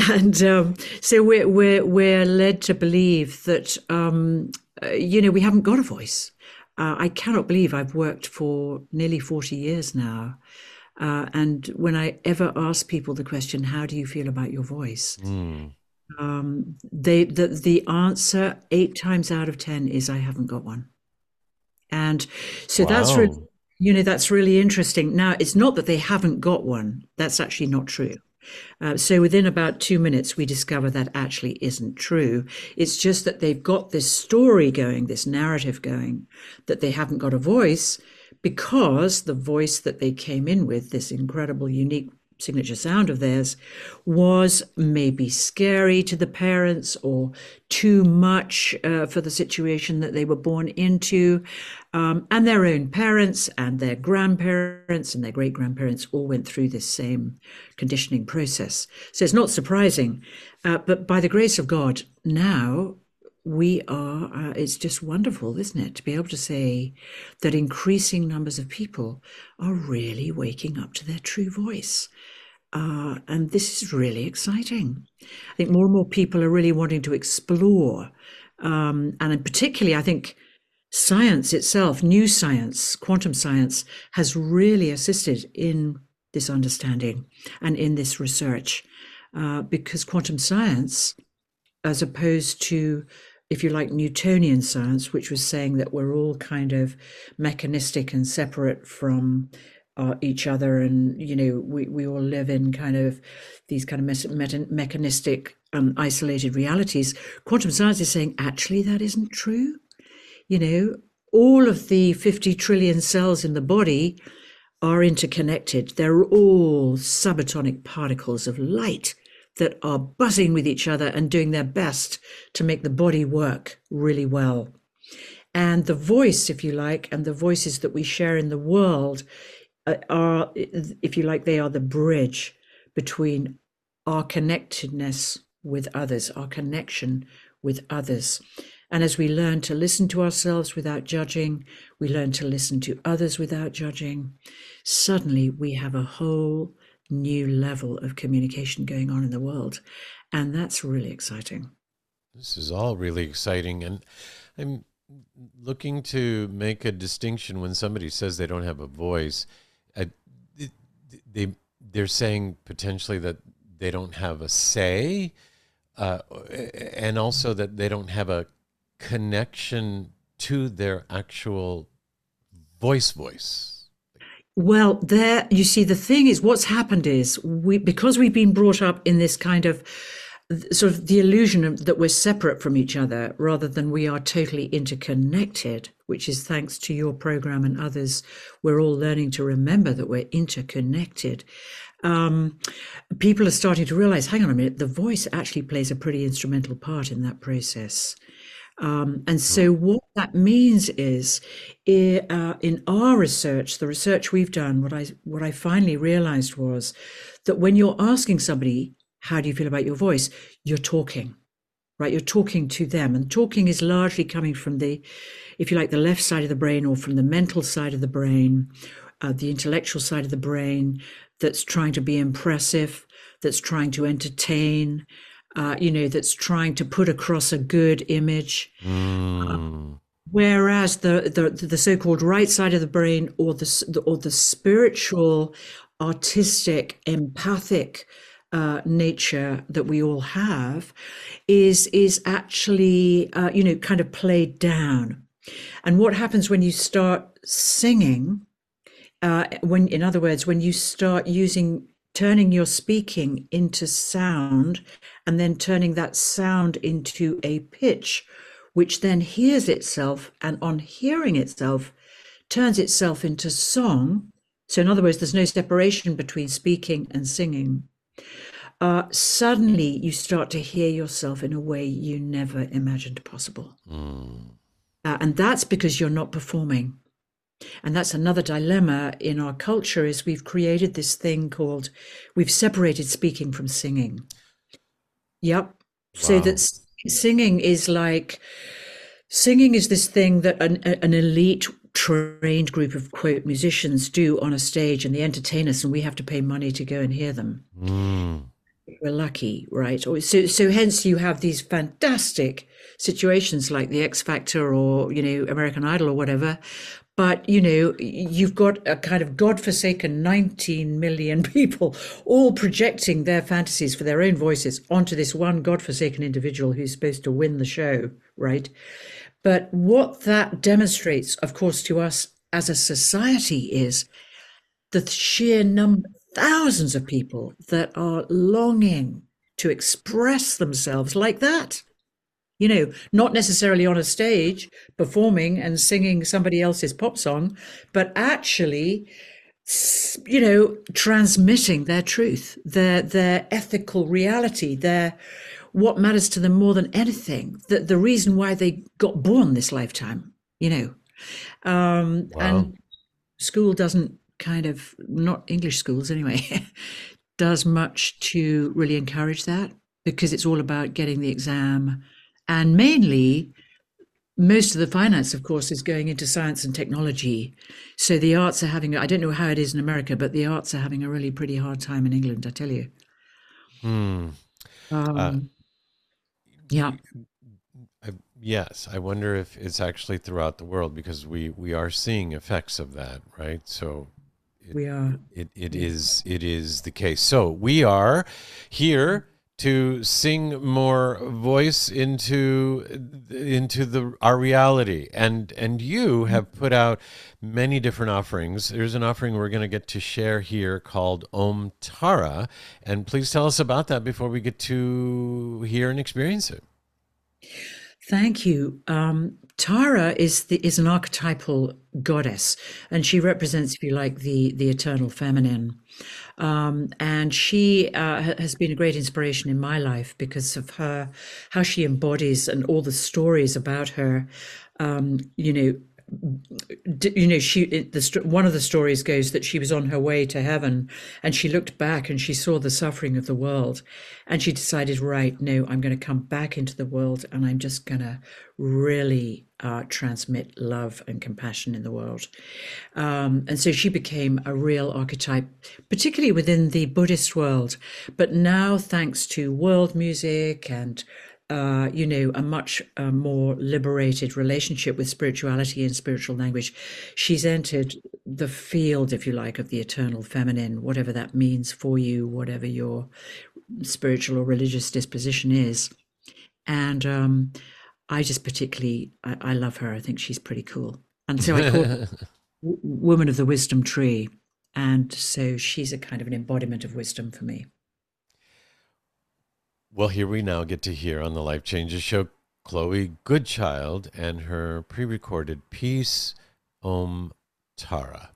And um, so we're, we're we're led to believe that um, uh, you know we haven't got a voice uh, I cannot believe I've worked for nearly 40 years now. Uh, and when I ever ask people the question, how do you feel about your voice? Mm. Um, they, the, the answer eight times out of 10 is I haven't got one. And so wow. that's really, you know, that's really interesting. Now, it's not that they haven't got one. That's actually not true. Uh, so within about two minutes, we discover that actually isn't true. It's just that they've got this story going, this narrative going, that they haven't got a voice because the voice that they came in with, this incredible, unique signature sound of theirs was maybe scary to the parents or too much uh, for the situation that they were born into. Um, and their own parents and their grandparents and their great grandparents all went through this same conditioning process. So it's not surprising. Uh, but by the grace of God, now we are, uh, it's just wonderful, isn't it, to be able to say that increasing numbers of people are really waking up to their true voice. Uh, and this is really exciting. I think more and more people are really wanting to explore. Um, and particularly, I think science itself, new science, quantum science, has really assisted in this understanding and in this research. Uh, because quantum science, as opposed to if you like, Newtonian science, which was saying that we're all kind of mechanistic and separate from uh, each other, and you know, we, we all live in kind of these kind of me- mechanistic, um, isolated realities. Quantum science is saying actually that isn't true. You know, all of the 50 trillion cells in the body are interconnected. They're all subatomic particles of light that are buzzing with each other and doing their best to make the body work really well. And the voice, if you like, and the voices that we share in the world uh, are, if you like, they are the bridge between our connectedness with others, our connection with others. And as we learn to listen to ourselves without judging, we learn to listen to others without judging, suddenly we have a whole new level of communication going on in the world. And that's really exciting. This is all really exciting. And I'm looking to make a distinction when somebody says they don't have a voice. they, they're saying potentially that they don't have a say, uh, and also that they don't have a connection to their actual voice voice well, there you see the thing is what's happened is we because we've been brought up in this kind of sort of the illusion that we're separate from each other rather than we are totally interconnected, which is thanks to your program and others. We're all learning to remember that we're interconnected. Um, people are starting to realize, hang on a minute, the voice actually plays a pretty instrumental part in that process. Um, and so, what that means is, uh, in our research, the research we've done, what I what I finally realized was that when you're asking somebody, "How do you feel about your voice?" you're talking, right? You're talking to them, and talking is largely coming from the, if you like, the left side of the brain or from the mental side of the brain, uh, the intellectual side of the brain that's trying to be impressive, that's trying to entertain, uh, you know, that's trying to put across a good image. Mm. Uh, whereas the, the the so-called right side of the brain, or the or the spiritual, artistic, empathic uh, nature that we all have, is is actually uh, you know kind of played down And what happens when you start singing? Uh, when, in other words, when you start using turning your speaking into sound and then turning that sound into a pitch, which then hears itself and on hearing itself turns itself into song. So, in other words, there's no separation between speaking and singing. Uh, suddenly, you start to hear yourself in a way you never imagined possible. Mm. Uh, and that's because you're not performing and that's another dilemma in our culture is we've created this thing called we've separated speaking from singing yep so that singing is like singing is this thing that an, an elite trained group of quote musicians do on a stage and they entertain us and we have to pay money to go and hear them Mm. we're lucky, right? So so hence you have these fantastic situations like the X Factor or you know American Idol or whatever. But you know you've got a kind of godforsaken 19 million people all projecting their fantasies for their own voices onto this one godforsaken individual who's supposed to win the show, right? But what that demonstrates, of course, to us as a society is the sheer number, thousands of people that are longing to express themselves like that. You know, not necessarily on a stage performing and singing somebody else's pop song, but actually, you know, transmitting their truth, their their ethical reality, their what matters to them more than anything. The the reason why they got born this lifetime. You know, um, Wow. and school doesn't kind of not English schools anyway does much to really encourage that because it's all about getting the exam and mainly most of the finance of course is going into science and technology so the arts are having i don't know how it is in america but the arts are having a really pretty hard time in england i tell you Hmm. um, yeah I, yes, I wonder if it's actually throughout the world because we we are seeing effects of that, right? So it, we are it, it is it is the case. So we are here to sing more voice into into the our reality. And and you have put out many different offerings. There's an offering we're going to get to share here called om tara. And please tell us about that before we get to hear and experience it Thank you. Um, Tara is the, is an archetypal goddess, and she represents, if you like, the the eternal feminine. Um, and she uh, has been a great inspiration in my life because of her, how she embodies and all the stories about her. Um, you know, you know she the one of the stories goes that she was on her way to heaven and she looked back and she saw the suffering of the world and she decided right no i'm going to come back into the world and i'm just going to really uh, transmit love and compassion in the world. Um, and so she became a real archetype particularly within the buddhist world. But now thanks to world music and uh, you know, a much uh, more liberated relationship with spirituality and spiritual language. She's entered the field, if you like, of the eternal feminine, whatever that means for you, whatever your spiritual or religious disposition is. And um, I just particularly, I, I love her. I think she's pretty cool. And so I call her w- Woman of the Wisdom Tree. And so she's a kind of an embodiment of wisdom for me. Well, here we now get to hear on the Life Changes show Chloe Goodchild and her pre recorded piece, Om Tara.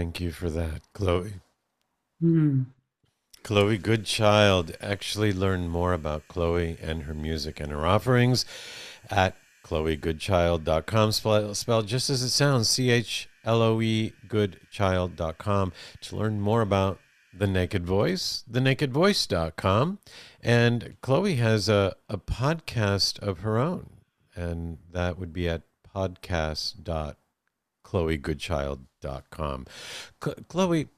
Thank you for that, Chloe. Hmm. Chloe Goodchild. Actually, learn more about Chloe and her music and her offerings at chloegoodchild.com, spelled, spelled just as it sounds C H L O E goodchild.com. To learn more about The Naked Voice, thenakedvoice.com. And Chloe has a, a podcast of her own, and that would be at podcast.chloegoodchild.com. Ch- Chloe,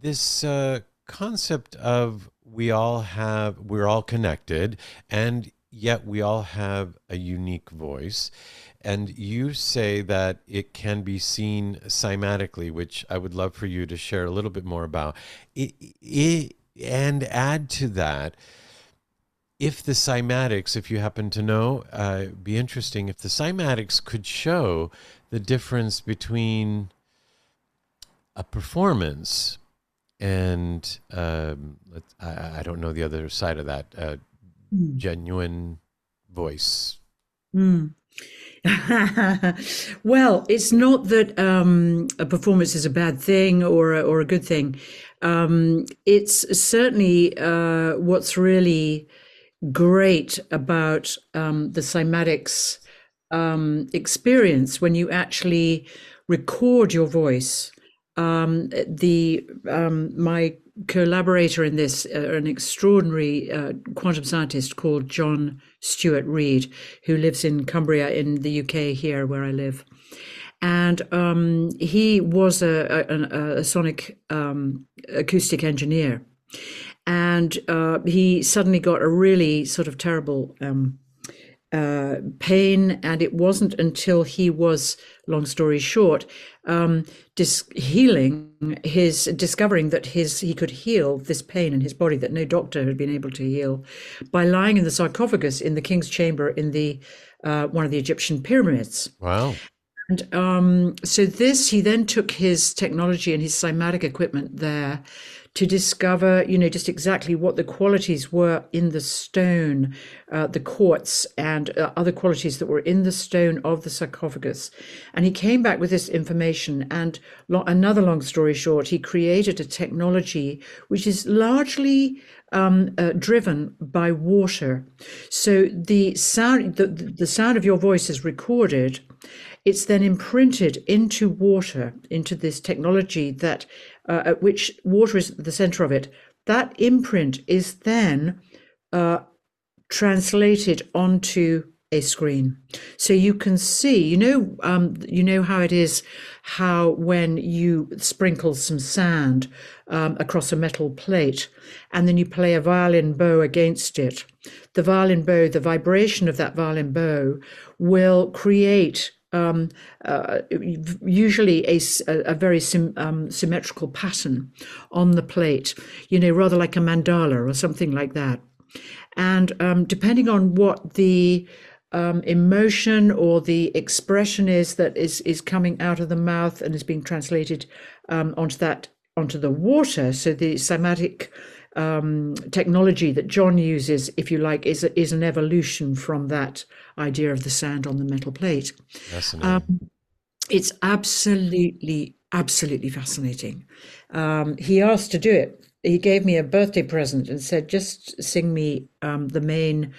this uh, concept of we all have we're all connected and yet we all have a unique voice. And you say that it can be seen cymatically which i would love for you to share a little bit more about. It, it, and add to that if the cymatics if you happen to know uh, be interesting if the cymatics could show the difference between a performance and um, I, I don't know the other side of that uh, genuine voice. Hmm. well, it's not that um, a performance is a bad thing or a, or a good thing. Um, it's certainly uh, what's really great about um, the cymatics um, experience when you actually record your voice. Um, the um, my collaborator in this, uh, an extraordinary uh, quantum scientist called John Stuart Reid, who lives in Cumbria in the UK here where I live, and um, he was a, a, a sonic um, acoustic engineer, and uh, he suddenly got a really sort of terrible. Um, uh, pain, and it wasn't until he was, long story short, um, dis- healing his discovering that his he could heal this pain in his body that no doctor had been able to heal by lying in the sarcophagus in the king's chamber in the uh, one of the Egyptian pyramids. Wow. And um, so this, he then took his technology and his cymatic equipment there to discover, you know, just exactly what the qualities were in the stone, uh, the quartz, and uh, other qualities that were in the stone of the sarcophagus. And he came back with this information. And lo- another long story short, he created a technology which is largely um, uh, driven by water. So the sound, the, the sound of your voice is recorded. It's then imprinted into water, into this technology that, uh, at which water is at the center of it. That imprint is then uh, translated onto a screen, so you can see. You know, um, you know how it is. How when you sprinkle some sand um, across a metal plate, and then you play a violin bow against it, the violin bow, the vibration of that violin bow, will create um, uh, usually a very sym- um, symmetrical pattern on the plate, you know, rather like a mandala or something like that. And um, depending on what the um, emotion or the expression is that is is coming out of the mouth and is being translated um, onto that onto the water, so the cymatic um, technology that John uses, if you like, is a, is an evolution from that idea of the sand on the metal plate. Um, it's absolutely, absolutely fascinating. Um, he asked to do it. He gave me a birthday present and said, "Just sing me um, the main,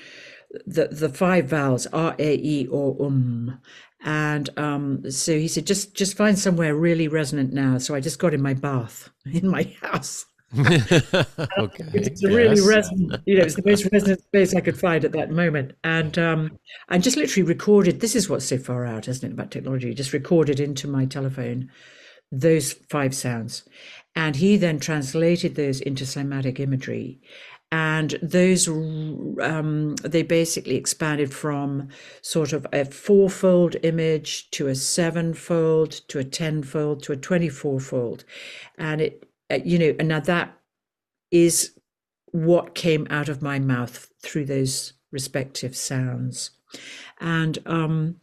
the the five vowels R A E or Um." And um, so he said, "Just just find somewhere really resonant now." So I just got in my bath in my house. okay. It's a really yes. resonant, you know, it's the most resonant space I could find at that moment. And um, I just literally recorded, this is what's so far out, isn't it, about technology? Just recorded into my telephone those five sounds. And he then translated those into cymatic imagery. And those, um, they basically expanded from sort of a fourfold image to a sevenfold to a tenfold to a 24 fold. And it, uh, you know, and now that is what came out of my mouth through those respective sounds. And um,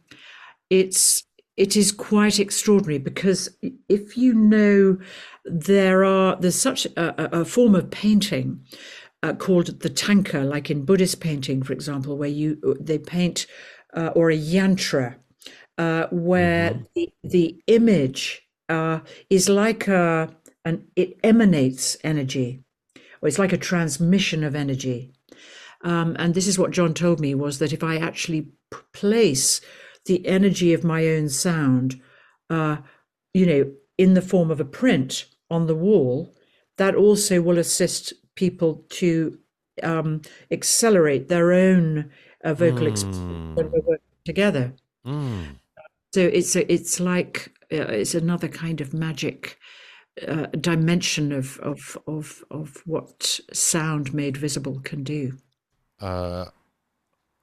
it's it is quite extraordinary because if you know there are there's such a, a form of painting uh, called the tanka like in buddhist painting for example where you they paint uh, or a yantra uh, where the, the image uh, is like a an it emanates energy. Or it's like a transmission of energy. Um, and this is what john told me was that if i actually p- place the energy of my own sound uh, you know in the form of a print on the wall that also will assist people to um, accelerate their own uh, vocal expression when we're working together. Mm. so it's a, it's like uh, it's another kind of magic uh, dimension of, of of of what sound made visible can do. Uh,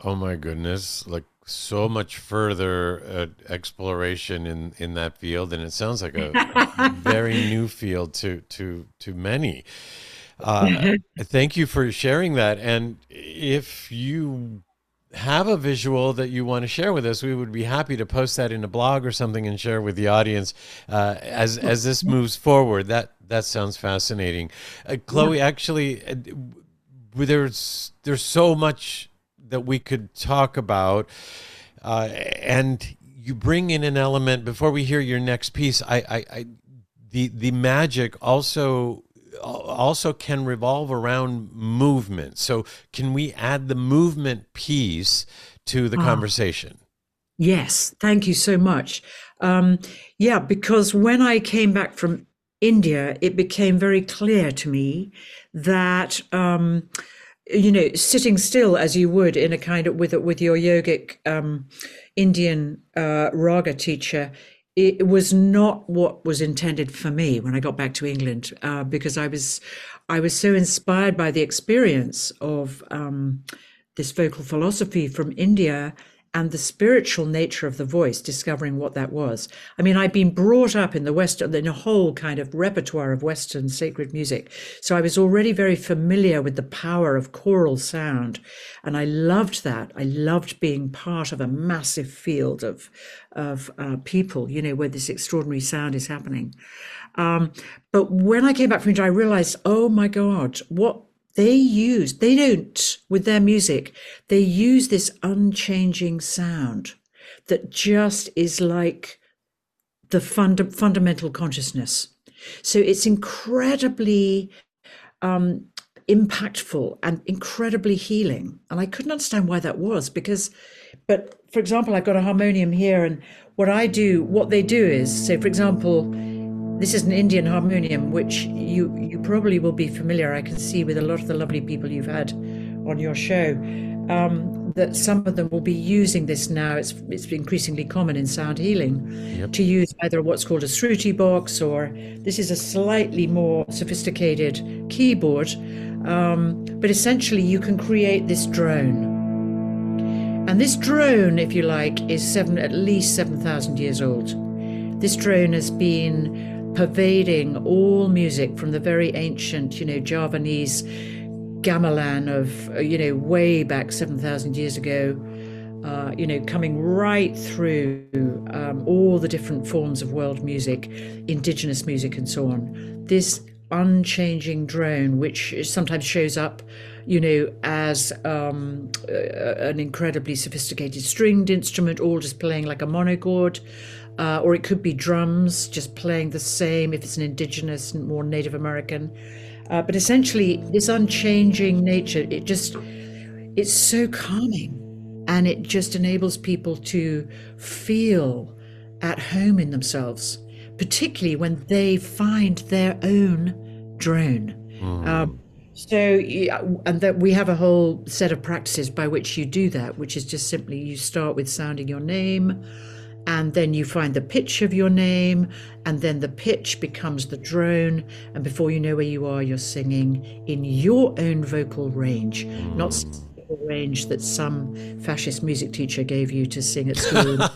oh my goodness! Like so much further uh, exploration in in that field, and it sounds like a very new field to to to many. Uh, thank you for sharing that. And if you have a visual that you want to share with us, we would be happy to post that in a blog or something and share with the audience uh, as as this moves forward. That that sounds fascinating. Uh, Chloe, actually, uh, there's there's so much that we could talk about, uh, and you bring in an element before we hear your next piece. I, I, I the the magic also also can revolve around movement. So can we add the movement piece to the Ah. conversation? Yes, thank you so much. Um, yeah, because when I came back from India, it became very clear to me that um, you know sitting still as you would in a kind of with with your yogic um, Indian uh, raga teacher. It was not what was intended for me when I got back to England uh, because I was I was so inspired by the experience of um, this vocal philosophy from India and the spiritual nature of the voice, discovering what that was. I mean, I'd been brought up in the Western, in a whole kind of repertoire of Western sacred music. So I was already very familiar with the power of choral sound. And I loved that. I loved being part of a massive field of, of uh, people, you know, where this extraordinary sound is happening. Um, but when I came back from India, I realized, oh my God, what they use, they don't, with their music, they use this unchanging sound that just is like the funda- fundamental consciousness. So it's incredibly um, impactful and incredibly healing. And I couldn't understand why that was because, but for example, I've got a harmonium here, and what I do, what they do is, say, for example, this is an Indian harmonium, which you you probably will be familiar. I can see with a lot of the lovely people you've had on your show. Um, that some of them will be using this now. It's it's increasingly common in sound healing Yep. to use either what's called a Shruti box or this is a slightly more sophisticated keyboard. Um, but essentially, you can create this drone. And this drone, if you like, is seven at least seven thousand years old. This drone has been pervading all music from the very ancient, you know, Javanese gamelan of, uh, you know, way back 7,000 years ago, uh, you know, coming right through um, all the different forms of world music, indigenous music, and so on. This unchanging drone, which sometimes shows up, you know, as um, uh, an incredibly sophisticated stringed instrument, all just playing like a monochord. Uh, or it could be drums, just playing the same if it's an indigenous, more Native American. Uh, but essentially, this unchanging nature, it just, it's so calming and it just enables people to feel at home in themselves, particularly when they find their own drone. Um, so, and that we have a whole set of practices by which you do that, which is just simply you start with sounding your name, and then you find the pitch of your name, and then the pitch becomes the drone, and before you know where you are, you're singing in your own vocal range, hmm. not the range that some fascist music teacher gave you to sing at school.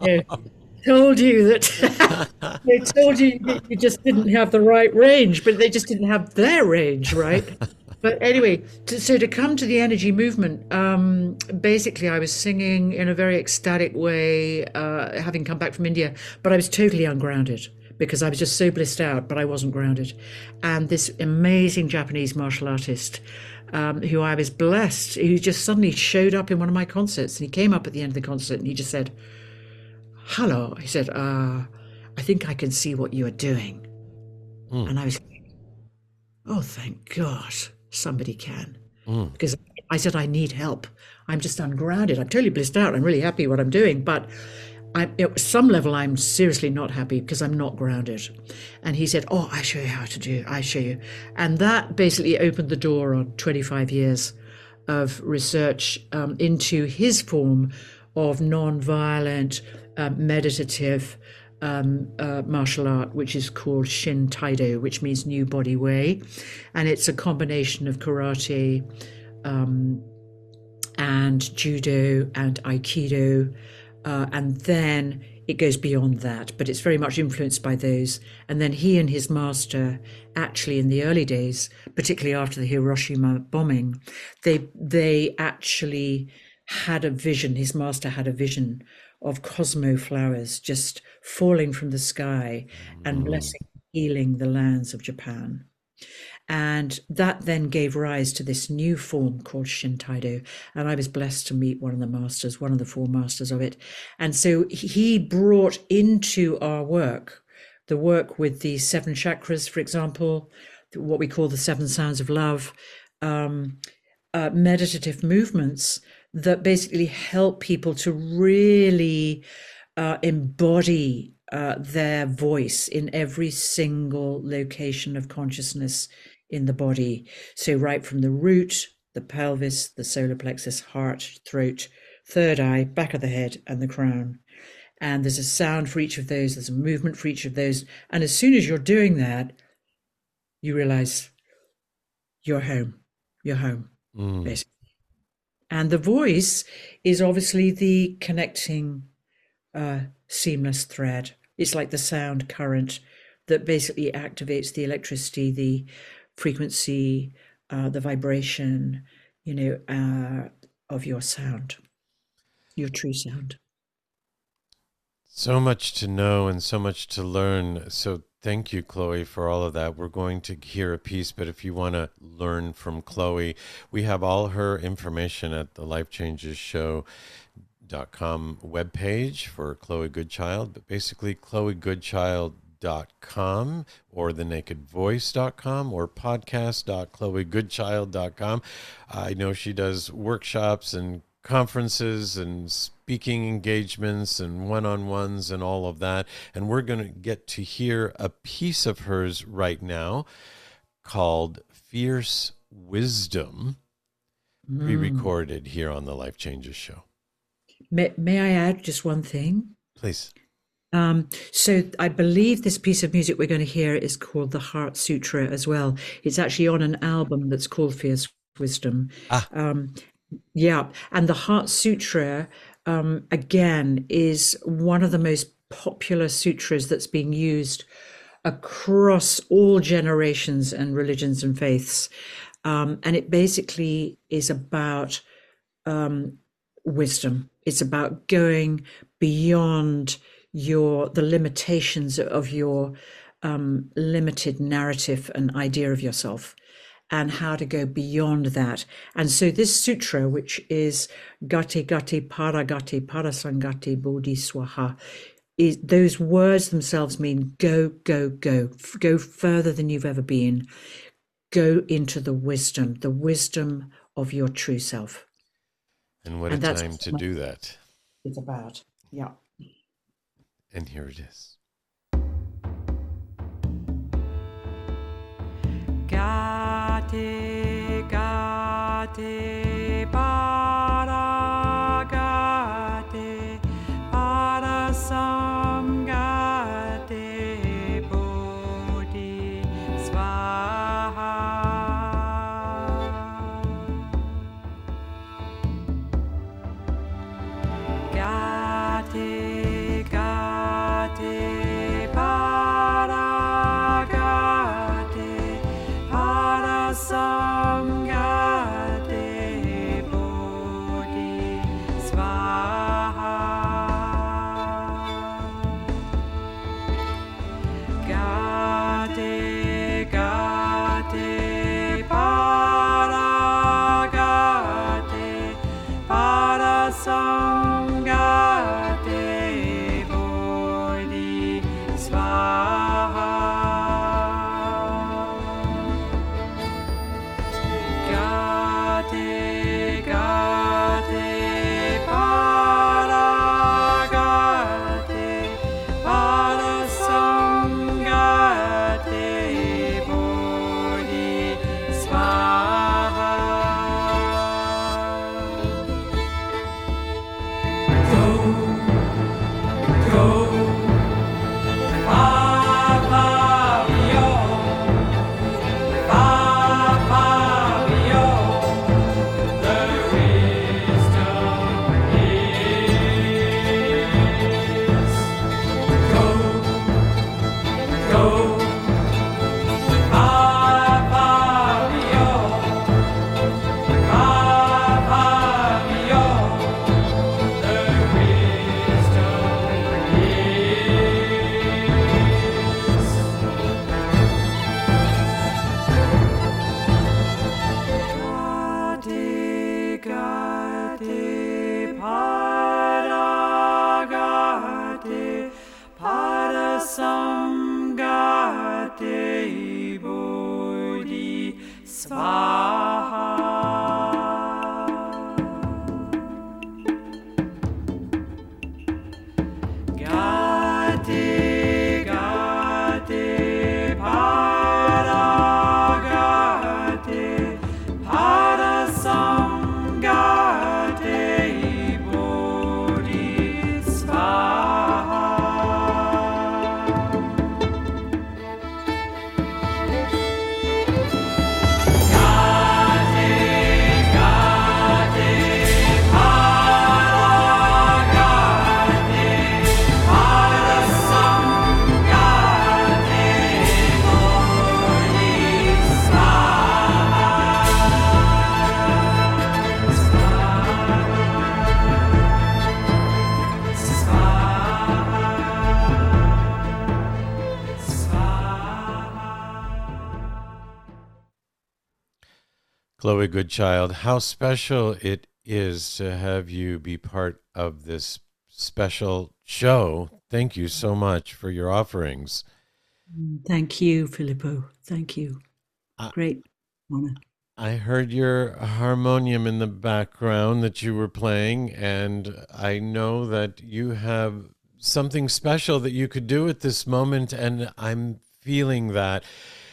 You know, told you that they told you that you just didn't have the right range, but they just didn't have their range, right? But anyway, to, so to come to the energy movement, um, basically, I was singing in a very ecstatic way, uh, having come back from India, but I was totally ungrounded because I was just so blissed out, but I wasn't grounded. And this amazing Japanese martial artist, um, who I was blessed, who just suddenly showed up in one of my concerts, and he came up at the end of the concert and he just said, "Hello," he said, uh, "I think I can see what you are doing," and I was "Oh, thank God, somebody can." because I said I need help. I'm just ungrounded. I'm totally blissed out. I'm really happy what I'm doing, but I, at some level, I'm seriously not happy because I'm not grounded. And he said, "Oh, I show you how to do. I show you," and that basically opened the door on 25 years of research um, into his form of non-violent, uh, meditative. Um, uh, martial art, which is called Shin Taido, which means new body way, and it's a combination of karate, um, and judo and aikido uh, and then it goes beyond that but it's very much influenced by those. And then he and his master actually in the early days particularly after the hiroshima bombing they they actually had a vision his master had a vision of cosmo flowers just falling from the sky and blessing healing the lands of japan and that then gave rise to this new form called Shintaido. And I was blessed to meet one of the masters, one of the four masters of it. And so he brought into our work the work with the seven chakras, for example, what we call the seven sounds of love, um, uh, meditative movements that basically help people to really uh, embody uh, their voice in every single location of consciousness in the body. So, right from the root, the pelvis, the solar plexus, heart, throat, third eye, back of the head, and the crown. And there's a sound for each of those, there's a movement for each of those. And as soon as you're doing that, you realize you're home. You're home, basically. And the voice is obviously the connecting uh, seamless thread. It's like the sound current that basically activates the electricity, the frequency, uh, the vibration, you know, uh, of your sound, your true sound. So much to know and so much to learn. So thank you, Chloe, for all of that. We're going to hear a piece, but if you want to learn from Chloe, we have all her information at the Life Changes Show dot com webpage for Chloe Goodchild, but basically chloegoodchild.com or the nakedvoice.com or podcast.chloegoodchild.com. I know she does workshops and conferences and speaking engagements and one-on-ones and all of that and we're going to get to hear a piece of hers right now called Fierce Wisdom mm. re-recorded here on the Life Changes show. May, may I add just one thing? Please. Um, so I believe this piece of music we're going to hear is called the Heart Sutra as well. It's actually on an album that's called Fierce Wisdom. Ah. Um, yeah, and the Heart Sutra um, again is one of the most popular sutras that's being used across all generations and religions and faiths, um, and it basically is about um, wisdom. It's about going beyond your the limitations of your um, limited narrative and idea of yourself and how to go beyond that. And so this sutra, which is Gate Gate Paragate Parasamgate Bodhi Swaha, is those words themselves mean go, go, go, go further than you've ever been. Go into the wisdom, the wisdom of your true self. And what And a time to do that. It's about. Yeah. And here it is. Gate, gate, para Chloe Goodchild, how special it is to have you be part of this special show. Thank you so much for your offerings. Thank you, Filippo. Thank you. Great honor. I heard your harmonium in the background that you were playing, and I know that you have something special that you could do at this moment, and I'm feeling that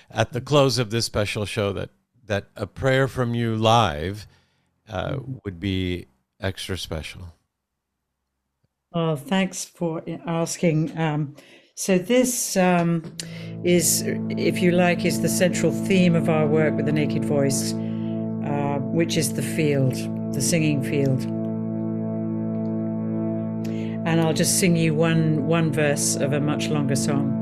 at the close of this special show that that a prayer from you live uh, would be extra special. Oh, thanks for asking. Um, so this um, is, if you like, is the central theme of our work with the Naked Voice, uh, which is the field, the singing field. And I'll just sing you one one verse of a much longer song.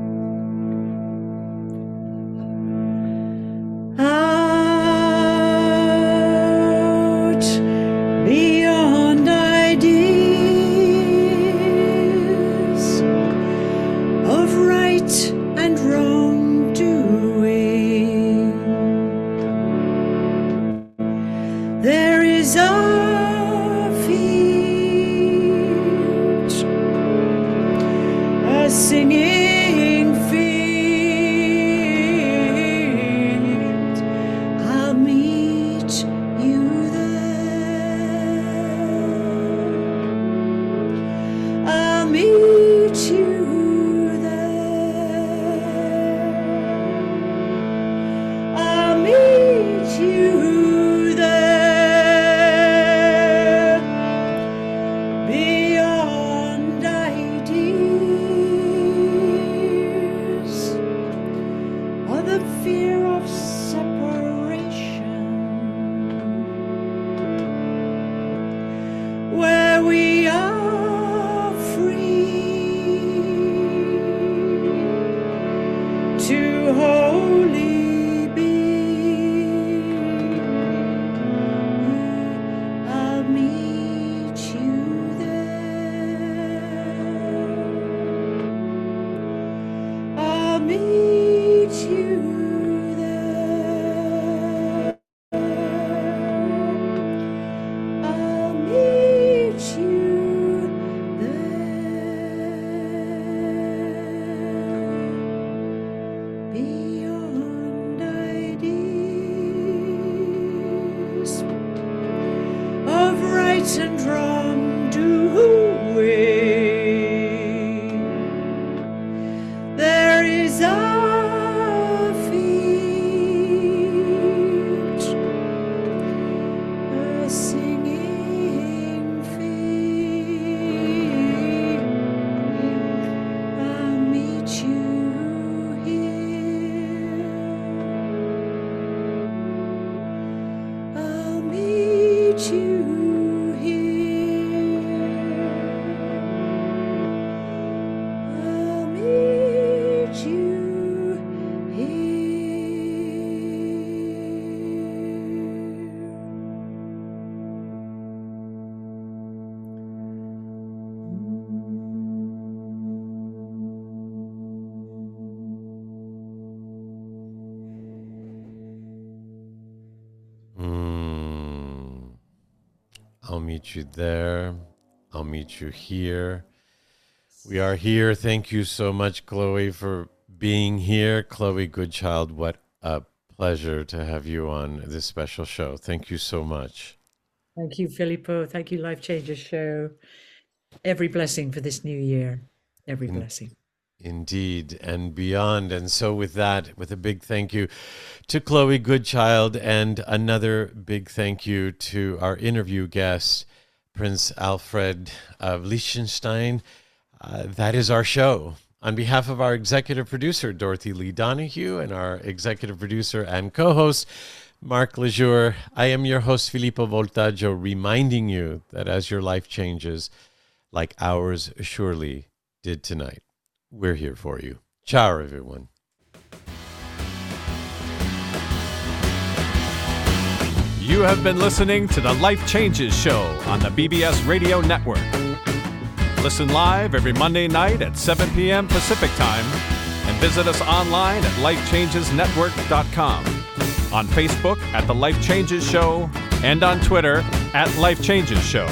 I'll meet you there. I'll meet you here. We are here. Thank you so much, Chloe, for being here. Chloe Goodchild, what a pleasure to have you on this special show. Thank you so much. Thank you, Filippo. Thank you, Life Changers Show. Every blessing for this new year. Every blessing. Indeed, and beyond. And so, with that, with a big thank you to Chloe Goodchild, and another big thank you to our interview guest, Prince Alfred of Liechtenstein. Uh, that is our show. On behalf of our executive producer, Dorothy Lee Donahue, and our executive producer and co host, Mark Laisure, I am your host, Filippo Voltaggio, reminding you that as your life changes, like ours surely did tonight, we're here for you. Ciao, everyone. You have been listening to the Life Changes Show on the BBS Radio Network. Listen live every Monday night at 7 p.m. Pacific Time and visit us online at lifechangesnetwork.com, on Facebook at The Life Changes Show, and on Twitter at Life Changes Show.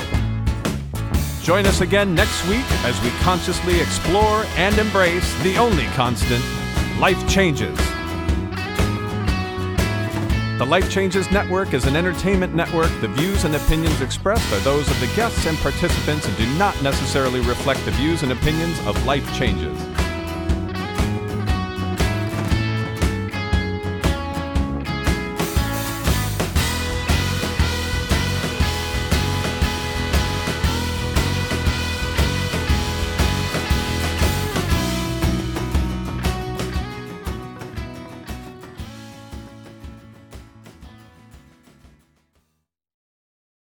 Join us again next week as we consciously explore and embrace the only constant life changes. The Life Changes Network is an entertainment network. The views and opinions expressed are those of the guests and participants and do not necessarily reflect the views and opinions of Life Changes.